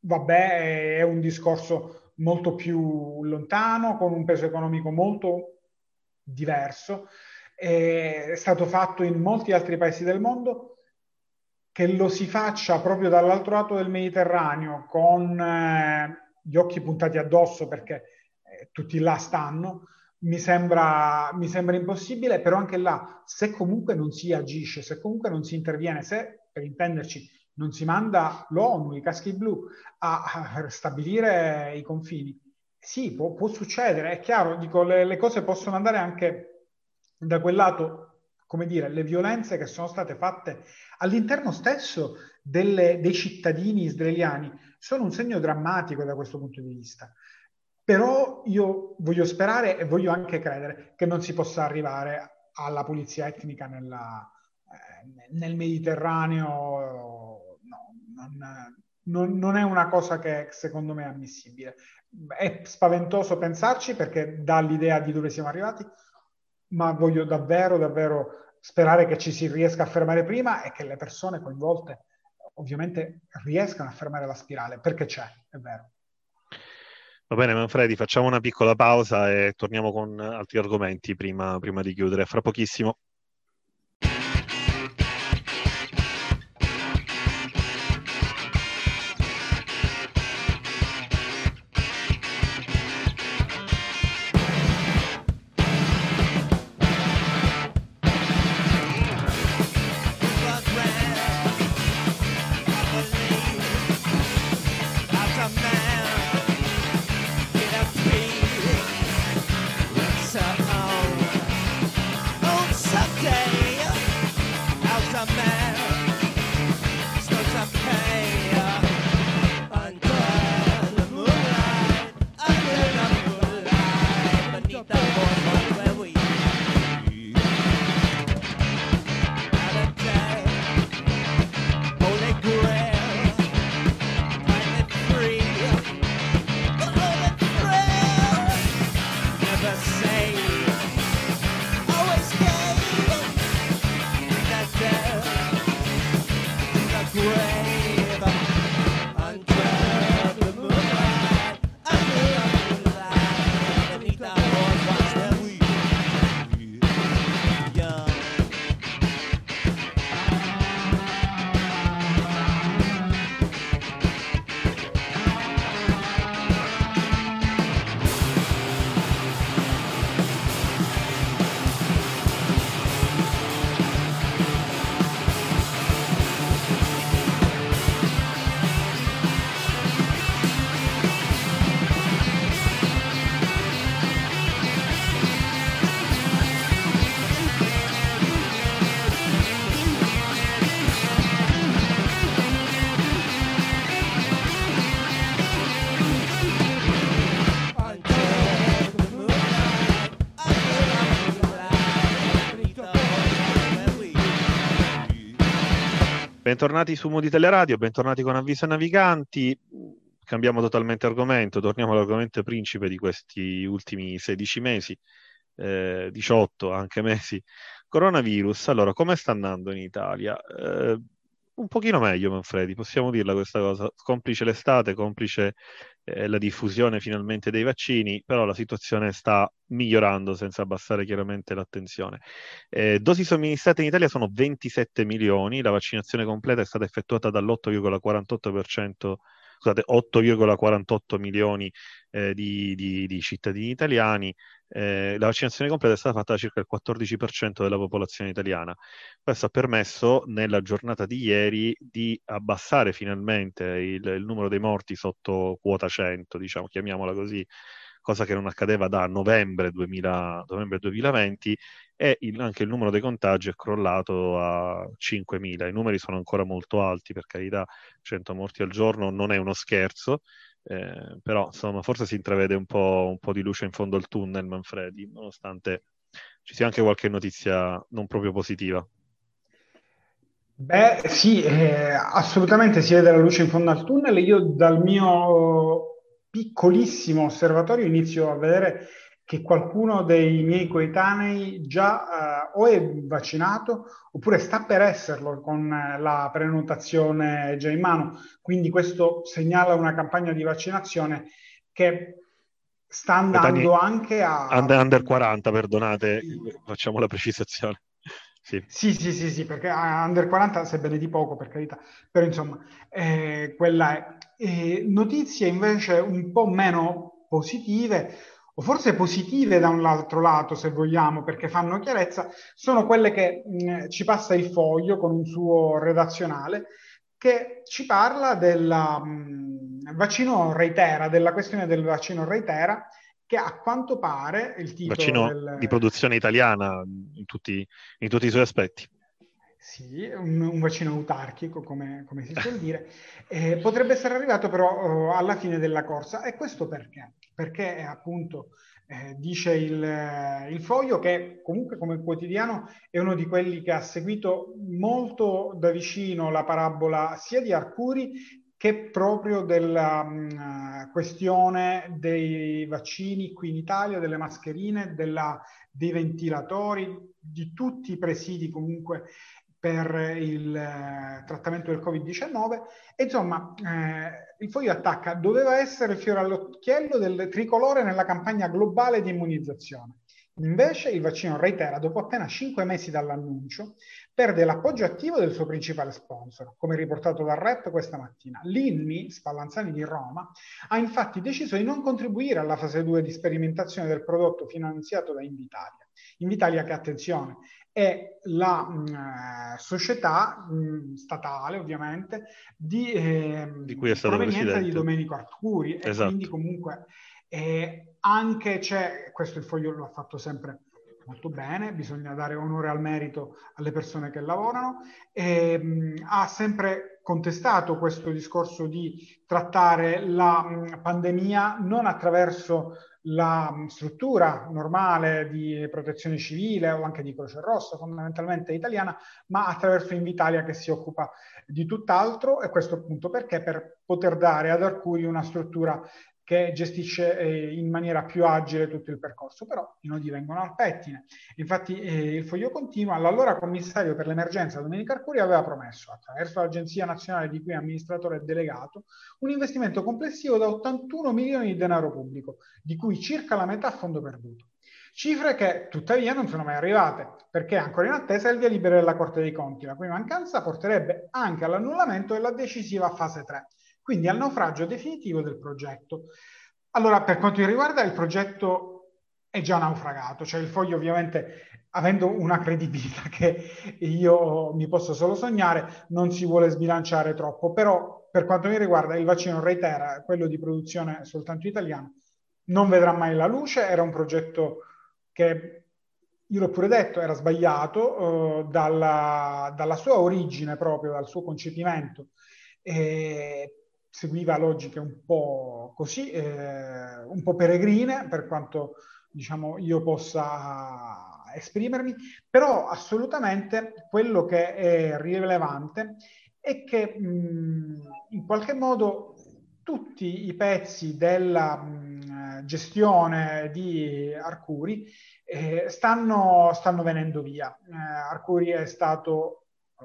vabbè, è un discorso molto più lontano, con un peso economico molto diverso. È stato fatto in molti altri paesi del mondo. Che lo si faccia proprio dall'altro lato del Mediterraneo con eh, gli occhi puntati addosso perché eh, tutti là stanno, mi sembra, mi sembra impossibile, però anche là, se comunque non si agisce, se comunque non si interviene, se per intenderci non si manda l'ONU, i caschi blu, a, a stabilire i confini, sì, può, può, succedere, è chiaro, dico, le, le cose possono andare anche da quel lato come dire, le violenze che sono state fatte all'interno stesso delle, dei cittadini israeliani sono un segno drammatico da questo punto di vista però io voglio sperare e voglio anche credere che non si possa arrivare alla pulizia etnica nella, eh, nel Mediterraneo. No, non, non, non, è una cosa che secondo me è ammissibile. È spaventoso pensarci perché dà l'idea di dove siamo arrivati, ma voglio davvero, davvero sperare che ci si riesca a fermare prima e che le persone coinvolte ovviamente riescano a fermare la spirale, perché c'è, è vero.
Va bene, Manfredi, facciamo una piccola pausa e torniamo con altri argomenti prima, prima di chiudere. Fra pochissimo. Bentornati su Mood Italia Radio, bentornati con Avviso Naviganti. Cambiamo totalmente argomento, torniamo all'argomento principe di questi ultimi 16 mesi, eh, 18 anche mesi. Coronavirus, allora, come sta andando in Italia? Eh, un pochino meglio, Manfredi, possiamo dirla questa cosa. Complice l'estate, complice eh, la diffusione finalmente dei vaccini, però la situazione sta migliorando senza abbassare chiaramente l'attenzione. Eh, dosi somministrate in Italia sono 27 milioni, la vaccinazione completa è stata effettuata dall'8,48% scusate, 8,48 milioni eh, di, di, di, cittadini italiani, eh, la vaccinazione completa è stata fatta da circa il 14% della popolazione italiana. Questo ha permesso nella giornata di ieri di abbassare finalmente il, il numero dei morti sotto quota 100, diciamo, chiamiamola così, cosa che non accadeva da novembre, 2000, novembre 2020 e il, anche il numero dei contagi è crollato a 5.000. I numeri sono ancora molto alti, per carità, 100 morti al giorno non è uno scherzo, eh, però insomma forse si intravede un po', un po' di luce in fondo al tunnel, Manfredi, nonostante ci sia anche qualche notizia non proprio positiva.
Beh, sì, eh, assolutamente si vede la luce in fondo al tunnel. Io dal mio piccolissimo osservatorio inizio a vedere che qualcuno dei miei coetanei già eh, o è vaccinato oppure sta per esserlo con la prenotazione già in mano. Quindi questo segnala una campagna di vaccinazione che sta andando anche a...
Under, under 40, perdonate, facciamo la precisazione.
Sì. sì, sì, sì, sì, perché under 40 sebbene di poco, per carità, però insomma, eh, quella è. Eh, notizie invece un po' meno positive, o forse positive da un altro lato, se vogliamo, perché fanno chiarezza, sono quelle che mh, ci passa il foglio con un suo redazionale, che ci parla del vaccino Reitera, della questione del vaccino Reitera, che a quanto pare il titolo
vaccino
del...
di produzione italiana in tutti, in tutti i suoi aspetti.
sì, un, un, vaccino autarchico, come, come si suol dire, eh, potrebbe essere arrivato però uh, alla fine della corsa. E questo perché? Perché appunto eh, dice il, il, Foglio che comunque come quotidiano è uno di quelli che ha seguito molto da vicino la parabola sia di Arcuri che proprio della mh, questione dei vaccini qui in Italia, delle mascherine, della, dei ventilatori, di tutti i presidi comunque per il eh, trattamento del Covid-19. E insomma, eh, il foglio attacca, doveva essere il fiore all'occhiello del tricolore nella campagna globale di immunizzazione. Invece il vaccino reitera, dopo appena cinque mesi dall'annuncio, perde l'appoggio attivo del suo principale sponsor, come riportato dal REP questa mattina. L'INMI, Spallanzani di Roma, ha infatti deciso di non contribuire alla fase 2 di sperimentazione del prodotto finanziato da Invitalia. Invitalia che, attenzione, è la mh, mm, società mh, statale, ovviamente, di, eh,
di cui è stato
provenienza
presidente.
di Domenico Arcuri esatto. e quindi comunque eh, anche c'è, questo il foglio lo ha fatto sempre molto bene, bisogna dare onore al merito alle persone che lavorano, e, mh, ha sempre contestato questo discorso di trattare la mh, pandemia non attraverso la struttura normale di protezione civile o anche di Croce Rossa, fondamentalmente italiana, ma attraverso Invitalia che si occupa di tutt'altro e questo appunto perché? Per poter dare ad Arcuri una struttura che gestisce eh, in maniera più agile tutto il percorso, però i nodi vengono al pettine. Infatti eh, il foglio continua, l'allora commissario per l'emergenza Domenico Arcuri aveva promesso, attraverso l'Agenzia Nazionale di cui è amministratore delegato, un investimento complessivo da 81 milioni di denaro pubblico, di cui circa la metà a fondo perduto. Cifre che tuttavia non sono mai arrivate, perché ancora in attesa il via libera della Corte dei Conti, la cui mancanza porterebbe anche all'annullamento della decisiva fase 3, quindi al naufragio definitivo del progetto. Allora, per quanto mi riguarda, il progetto è già naufragato, cioè il foglio ovviamente avendo una credibilità che io mi posso solo sognare, non si vuole sbilanciare troppo, però per quanto mi riguarda il vaccino Reitera, quello di produzione soltanto italiana, non vedrà mai la luce, era un progetto che io l'ho pure detto, era sbagliato uh, dalla, dalla, sua origine proprio, dal suo concepimento. E seguiva logiche un po' così, eh, un po' peregrine per quanto diciamo io possa esprimermi, però assolutamente quello che è rilevante è che mh, in qualche modo tutti i pezzi della mh, gestione di Arcuri eh, stanno, stanno, venendo via. Eh, Arcuri è stato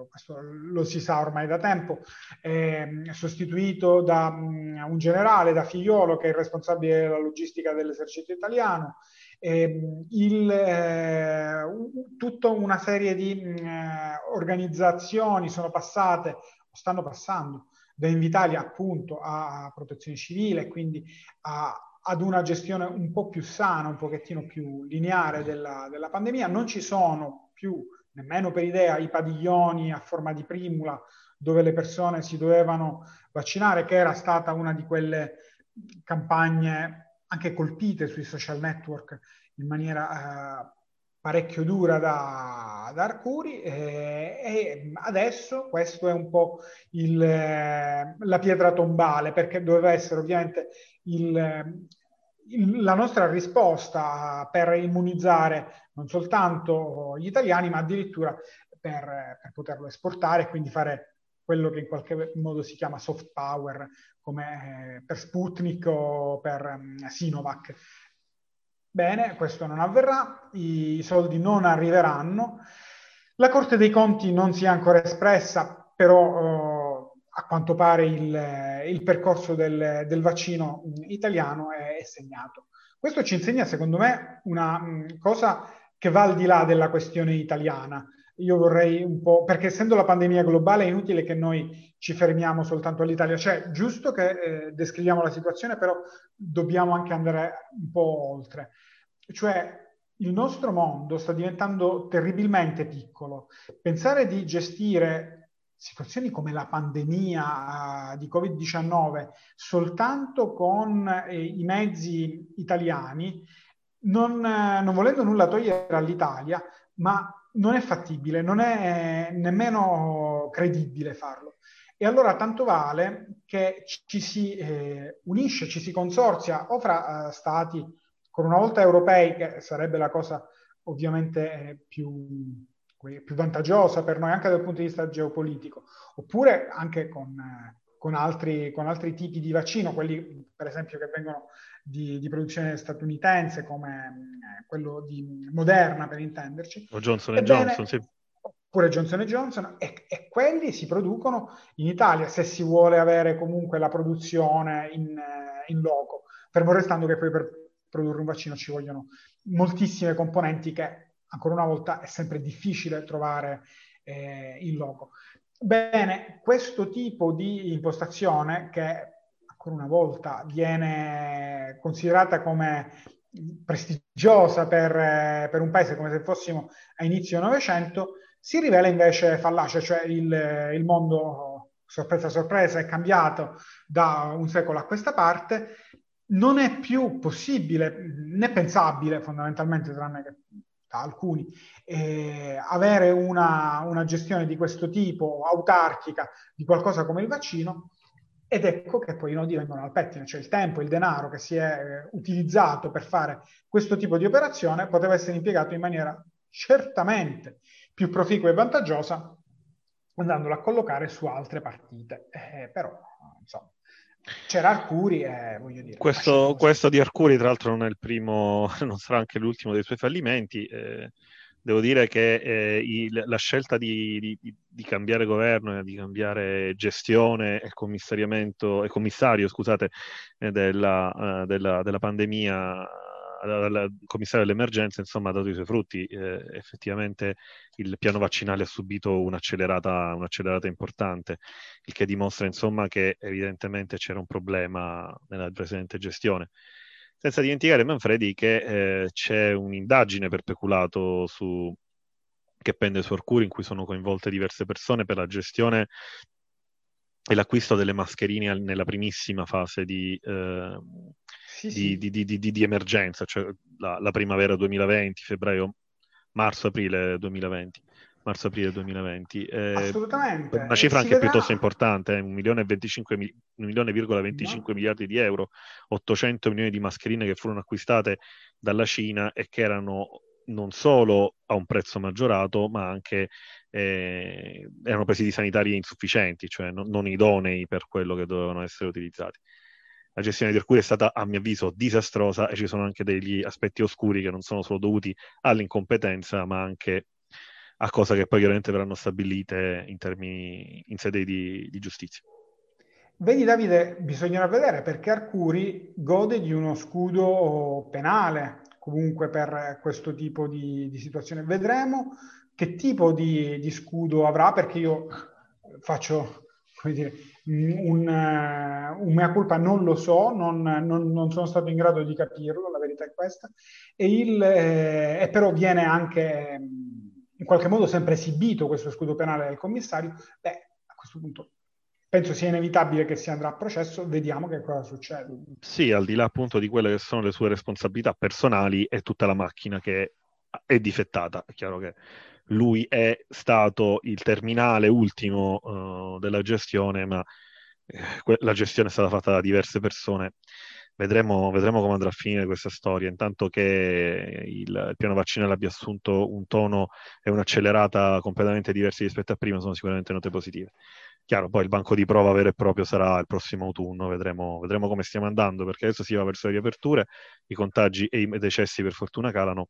questo lo si sa ormai da tempo, è sostituito da mm, un generale, da Figliolo, che è il responsabile della logistica dell'esercito italiano, il, eh, tutta una serie di mm, eh, organizzazioni sono passate, o stanno passando, da Invitalia appunto a protezione civile, quindi a, ad una gestione un po' più sana, un pochettino più lineare della, della pandemia. Non ci sono più nemmeno per idea i padiglioni a forma di primula dove le persone si dovevano vaccinare, che era stata una di quelle campagne anche colpite sui social network in maniera eh, parecchio dura da, da Arcuri eh, e adesso questo è un po' il, eh, la pietra tombale perché doveva essere ovviamente il, la nostra risposta per immunizzare non soltanto gli italiani, ma addirittura per, per poterlo esportare e quindi fare quello che in qualche modo si chiama soft power, come eh, per Sputnik o per um, Sinovac. Bene, questo non avverrà, i soldi non arriveranno. La Corte dei Conti non si è ancora espressa, però a quanto pare il, il percorso del, del, vaccino italiano è, è, segnato. Questo ci insegna, secondo me, una mh, cosa che va al di là della questione italiana. Io vorrei un po', perché essendo la pandemia globale è inutile che noi ci fermiamo soltanto all'Italia, cioè giusto che eh, descriviamo la situazione, però dobbiamo anche andare un po' oltre. Cioè il nostro mondo sta diventando terribilmente piccolo. Pensare di gestire situazioni come la pandemia uh, di Covid-19 soltanto con eh, i mezzi italiani, non, eh, non, volendo nulla togliere all'Italia, ma non è fattibile, non è nemmeno credibile farlo. E allora tanto vale che ci si eh, unisce, ci si consorzia o fra uh, stati, con una volta europei, che sarebbe la cosa ovviamente eh, più, più, vantaggiosa per noi anche dal punto di vista geopolitico, oppure anche con, eh, con, altri, con altri, tipi di vaccino, quelli per esempio che vengono di, di produzione statunitense come eh, quello di Moderna per intenderci.
O Johnson Ebbene, Johnson, sì.
oppure Johnson Johnson, e, e, quelli si producono in Italia se si vuole avere comunque la produzione in, eh, in loco, fermo restando che poi per produrre un vaccino ci vogliono moltissime componenti che ancora una volta è sempre difficile trovare eh, in loco. Bene, questo tipo di impostazione che ancora una volta viene considerata come prestigiosa per, eh, per un paese come se fossimo a inizio Novecento, si rivela invece fallace, cioè il, il mondo, sorpresa sorpresa, è cambiato da un secolo a questa parte, non è più possibile né pensabile fondamentalmente, tranne che alcuni, eh, avere una, una, gestione di questo tipo, autarchica, di qualcosa come il vaccino, ed ecco che poi i nodi vengono al pettine, cioè il tempo, il denaro che si è eh, utilizzato per fare questo tipo di operazione poteva essere impiegato in maniera certamente più proficua e vantaggiosa andandola a collocare su altre partite. Eh, però, insomma, c'era Arcuri e voglio dire...
Questo, questo, di Arcuri, tra l'altro, non è il primo, non sarà anche l'ultimo dei suoi fallimenti. Eh, devo dire che eh, il, la scelta di, di, di, cambiare governo e di cambiare gestione e commissariamento e commissario, scusate, eh, della, uh, della, della pandemia al commissario dell'emergenza, insomma, ha dato i suoi frutti. Eh, effettivamente il piano vaccinale ha subito un'accelerata, un'accelerata importante, il che dimostra, insomma, che evidentemente c'era un problema nella precedente gestione. Senza dimenticare, Manfredi, che eh, c'è un'indagine per peculato su, che pende su Arcuri in cui sono coinvolte diverse persone per la gestione e l'acquisto delle mascherine nella primissima fase di, eh, sì, di, sì. Di, di, di, emergenza, cioè la, la, primavera 2020, febbraio, marzo-aprile 2020. Marzo-aprile 2020.
Eh, Assolutamente.
Una cifra anche vedrà... piuttosto importante, eh, 1 milione e 25, 1 milione, 25 no. miliardi di euro, 800 milioni di mascherine che furono acquistate dalla Cina e che erano non solo a un prezzo maggiorato, ma anche eh, erano presidi sanitari insufficienti, cioè non, non idonei per quello che dovevano essere utilizzati la gestione di Arcuri è stata, a mio avviso, disastrosa e ci sono anche degli aspetti oscuri che non sono solo dovuti all'incompetenza, ma anche a cose che poi chiaramente verranno stabilite in termini in sede di, di giustizia.
Vedi Davide, bisognerà vedere perché Arcuri gode di uno scudo penale comunque per questo tipo di, di situazione. Vedremo che tipo di, di, scudo avrà perché io faccio come dire, un, un mea culpa non lo so, non, non, non, sono stato in grado di capirlo, la verità è questa, e, il, eh, e però viene anche in qualche modo sempre esibito questo scudo penale del commissario, beh, a questo punto penso sia inevitabile che si andrà a processo, vediamo che cosa succede.
Sì, al di là appunto di quelle che sono le sue responsabilità personali e tutta la macchina che è difettata, è chiaro che lui è stato il terminale ultimo uh, della gestione, ma eh, la gestione è stata fatta da diverse persone. Vedremo, vedremo, come andrà a finire questa storia. Intanto che il, il, piano vaccinale abbia assunto un tono e un'accelerata completamente diversi rispetto a prima, sono sicuramente note positive. Chiaro, poi il banco di prova vero e proprio sarà il prossimo autunno, vedremo, vedremo come stiamo andando, perché adesso si va verso le riaperture, i contagi e i decessi per fortuna calano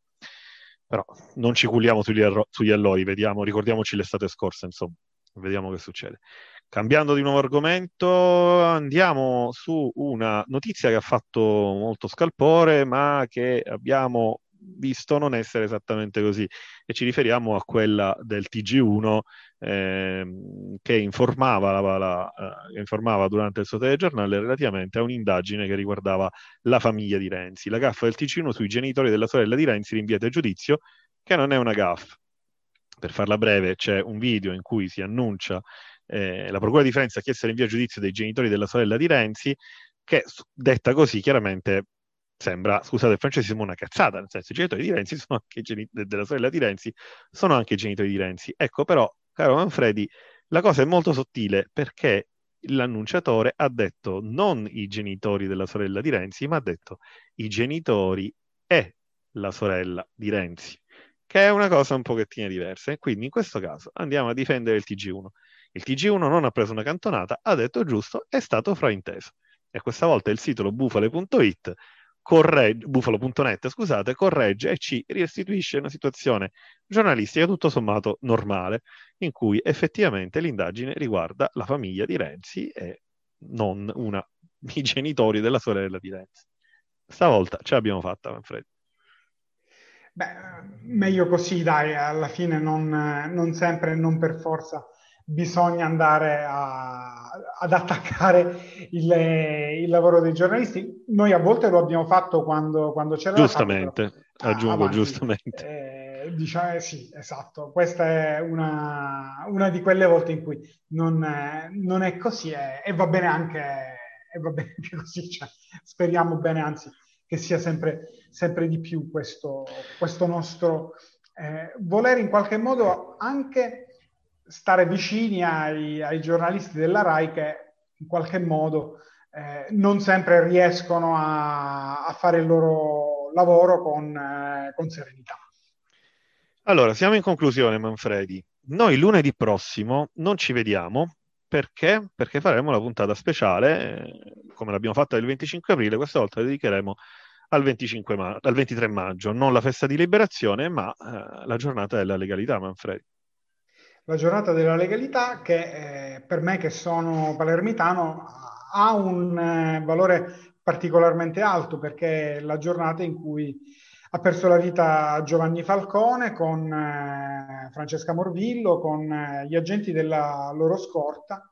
però non ci culliamo sugli, erro- sugli allori, vediamo, ricordiamoci l'estate scorsa, insomma, vediamo che succede. Cambiando di nuovo argomento, andiamo su una notizia che ha fatto molto scalpore, ma che abbiamo visto non essere esattamente così. E ci riferiamo a quella del TG1 eh, che informava, la, la, eh, informava, durante il suo telegiornale relativamente a un'indagine che riguardava la famiglia di Renzi. La gaffa del TG1 sui genitori della sorella di Renzi rinviata a giudizio, che non è una gaffa. Per farla breve, c'è un video in cui si annuncia eh, la Procura di Firenze ha chiesto l'invio a giudizio dei genitori della sorella di Renzi, che detta così chiaramente sembra, scusate il francesismo, una cazzata, nel senso i genitori di Renzi sono anche i genitori della sorella di Renzi, sono anche i genitori di Renzi. Ecco però, caro Manfredi, la cosa è molto sottile perché l'annunciatore ha detto non i genitori della sorella di Renzi, ma ha detto i genitori e la sorella di Renzi, che è una cosa un pochettino diversa. E quindi in questo caso andiamo a difendere il TG1. Il TG1 non ha preso una cantonata, ha detto giusto, è stato frainteso. E questa volta il sito bufale.it corregge, bufalo.net, scusate, corregge e ci restituisce una situazione giornalistica tutto sommato normale, in cui effettivamente l'indagine riguarda la famiglia di Renzi e non una, i genitori della sorella di Renzi. Stavolta ce l'abbiamo fatta, Manfred.
Beh, meglio così, dai, alla fine non, non sempre, non per forza bisogna andare a, ad attaccare il, il, lavoro dei giornalisti. Noi a volte lo abbiamo fatto quando, quando c'era
Giustamente, fatto, però, aggiungo avanti. giustamente.
Eh, diciamo, eh, sì, esatto. Questa è una, una, di quelle volte in cui non, non è così e, e, va bene anche, e va bene anche così. Cioè, speriamo bene, anzi, che sia sempre, sempre di più questo, questo nostro eh, voler in qualche modo anche stare vicini ai, ai, giornalisti della RAI che in qualche modo eh, non sempre riescono a, a, fare il loro lavoro con, eh, con serenità.
Allora, siamo in conclusione, Manfredi. Noi lunedì prossimo non ci vediamo perché? Perché faremo la puntata speciale, eh, come l'abbiamo fatta il 25 aprile, questa volta la dedicheremo al, 25 ma- al 23 maggio, non la festa di liberazione, ma eh, la giornata della legalità, Manfredi
la giornata della legalità che eh, per me che sono palermitano ha un eh, valore particolarmente alto perché è la giornata in cui ha perso la vita Giovanni Falcone con eh, Francesca Morvillo, con eh, gli agenti della loro scorta.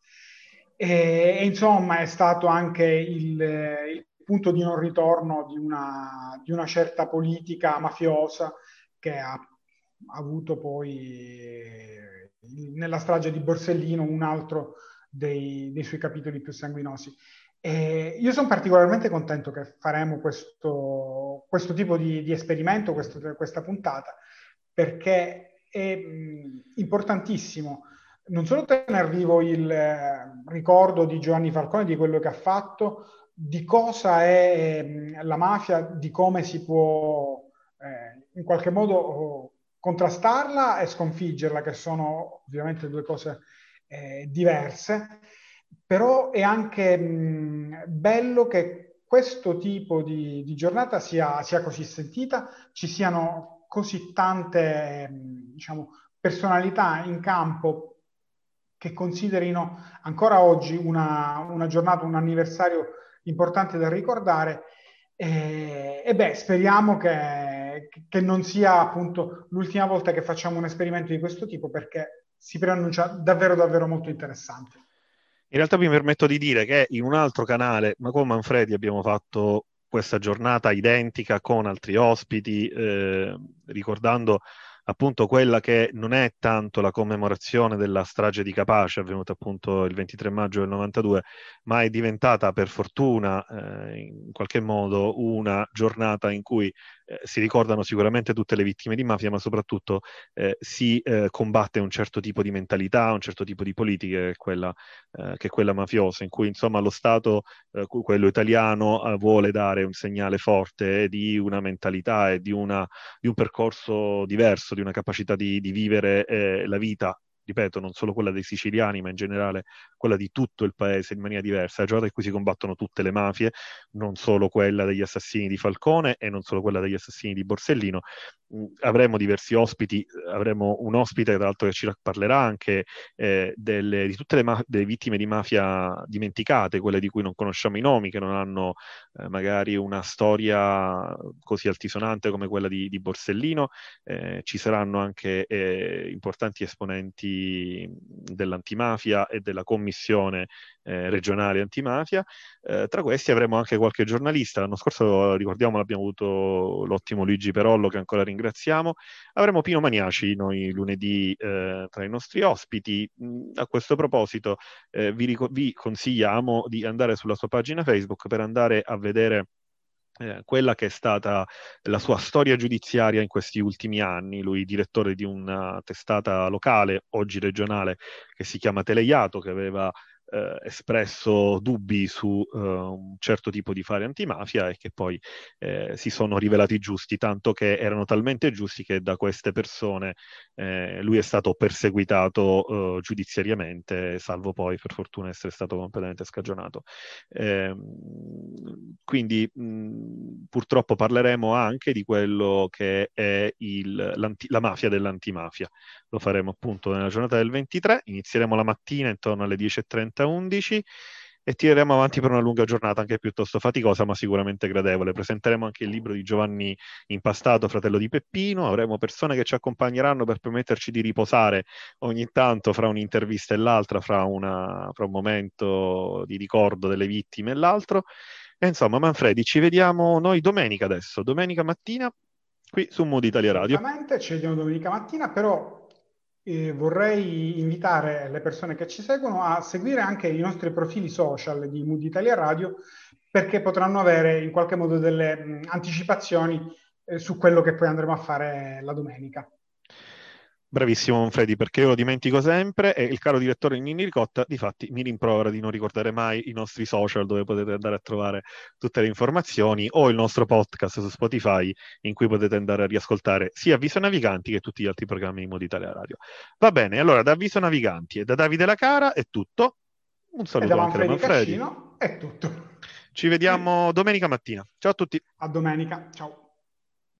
E, e insomma è stato anche il, il punto di non ritorno di una, di una certa politica mafiosa che ha avuto poi nella strage di Borsellino un altro dei, dei suoi capitoli più sanguinosi. E io sono particolarmente contento che faremo questo, questo tipo di, di esperimento, questo, questa puntata, perché è mh, importantissimo non solo tenere vivo il eh, ricordo di Giovanni Falcone, di quello che ha fatto, di cosa è eh, la mafia, di come si può eh, in qualche modo contrastarla e sconfiggerla, che sono ovviamente due cose eh, diverse, però è anche mh, bello che questo tipo di, di giornata sia, sia, così sentita, ci siano così tante diciamo, personalità in campo che considerino ancora oggi una, una giornata, un anniversario importante da ricordare. E, e beh, speriamo che che non sia appunto l'ultima volta che facciamo un esperimento di questo tipo perché si preannuncia davvero davvero molto interessante.
In realtà mi permetto di dire che in un altro canale, ma con Manfredi abbiamo fatto questa giornata identica con altri ospiti, eh, ricordando appunto quella che non è tanto la commemorazione della strage di Capace avvenuta appunto il 23 maggio del 92, ma è diventata per fortuna eh, in qualche modo una giornata in cui eh, si ricordano sicuramente tutte le vittime di mafia, ma soprattutto eh, si eh, combatte un certo tipo di mentalità, un certo tipo di politica che è quella, eh, che è quella mafiosa, in cui insomma lo Stato, eh, quello italiano, vuole dare un segnale forte di una mentalità e di, una, di un percorso diverso, di una capacità di, di vivere la vita ripeto, non solo quella dei siciliani, ma in generale quella di tutto il paese in maniera diversa. La giornata in cui si combattono tutte le mafie, non solo quella degli assassini di Falcone e non solo quella degli assassini di Borsellino. Mm, avremo diversi ospiti, avremo un ospite tra l'altro che ci parlerà anche eh, delle, di tutte le, ma- le, vittime di mafia dimenticate, quelle di cui non conosciamo i nomi, che non hanno eh, magari una storia così altisonante come quella di, di Borsellino. Eh, ci saranno anche eh, importanti esponenti dell'antimafia e della commissione eh, regionale antimafia. Eh, tra questi avremo anche qualche giornalista. L'anno scorso, ricordiamo, abbiamo avuto l'ottimo Luigi Perollo che ancora ringraziamo. Avremo Pino Maniaci noi lunedì eh, tra i nostri ospiti. Mm, a questo proposito eh, vi, ric- vi consigliamo di andare sulla sua pagina Facebook per andare a vedere eh, quella che è stata la sua storia giudiziaria in questi ultimi anni. Lui direttore di una testata locale, oggi regionale, che si chiama Teleiato, che aveva eh, espresso dubbi su eh, un certo tipo di fare antimafia e che poi eh, si sono rivelati giusti, tanto che erano talmente giusti che da queste persone eh, lui è stato perseguitato eh, giudiziariamente, salvo poi per fortuna essere stato completamente scagionato. Ehm, quindi mh, purtroppo parleremo anche di quello che è il, la mafia dell'antimafia. Lo faremo appunto nella giornata del 23, inizieremo la mattina intorno alle 10.30 11 e tireremo avanti per una lunga giornata anche piuttosto faticosa ma sicuramente gradevole. Presenteremo anche il libro di Giovanni Impastato, fratello di Peppino, avremo persone che ci accompagneranno per permetterci di riposare ogni tanto fra un'intervista e l'altra, fra, una, fra un momento di ricordo delle vittime e l'altro. E insomma, Manfredi, ci vediamo noi domenica adesso, domenica mattina qui su Mood Italia Radio.
Esattamente, ci vediamo domenica mattina, però eh, vorrei invitare le persone che ci seguono a seguire anche i nostri profili social di Mood Italia Radio perché potranno avere in qualche modo delle mh, anticipazioni eh, su quello che poi andremo a fare la domenica.
Bravissimo Manfredi, perché io lo dimentico sempre e il caro direttore Nini Ricotta difatti mi rimprovera di non ricordare mai i nostri social dove potete andare a trovare tutte le informazioni o il nostro podcast su Spotify in cui potete andare a riascoltare sia Viso Naviganti che tutti gli altri programmi di Modo Italia Radio. Va bene, allora da Viso Naviganti e da Davide La Cara è tutto. Un saluto anche da Manfredi.
Caccino, è tutto.
Ci vediamo domenica mattina. Ciao a tutti.
A domenica, ciao.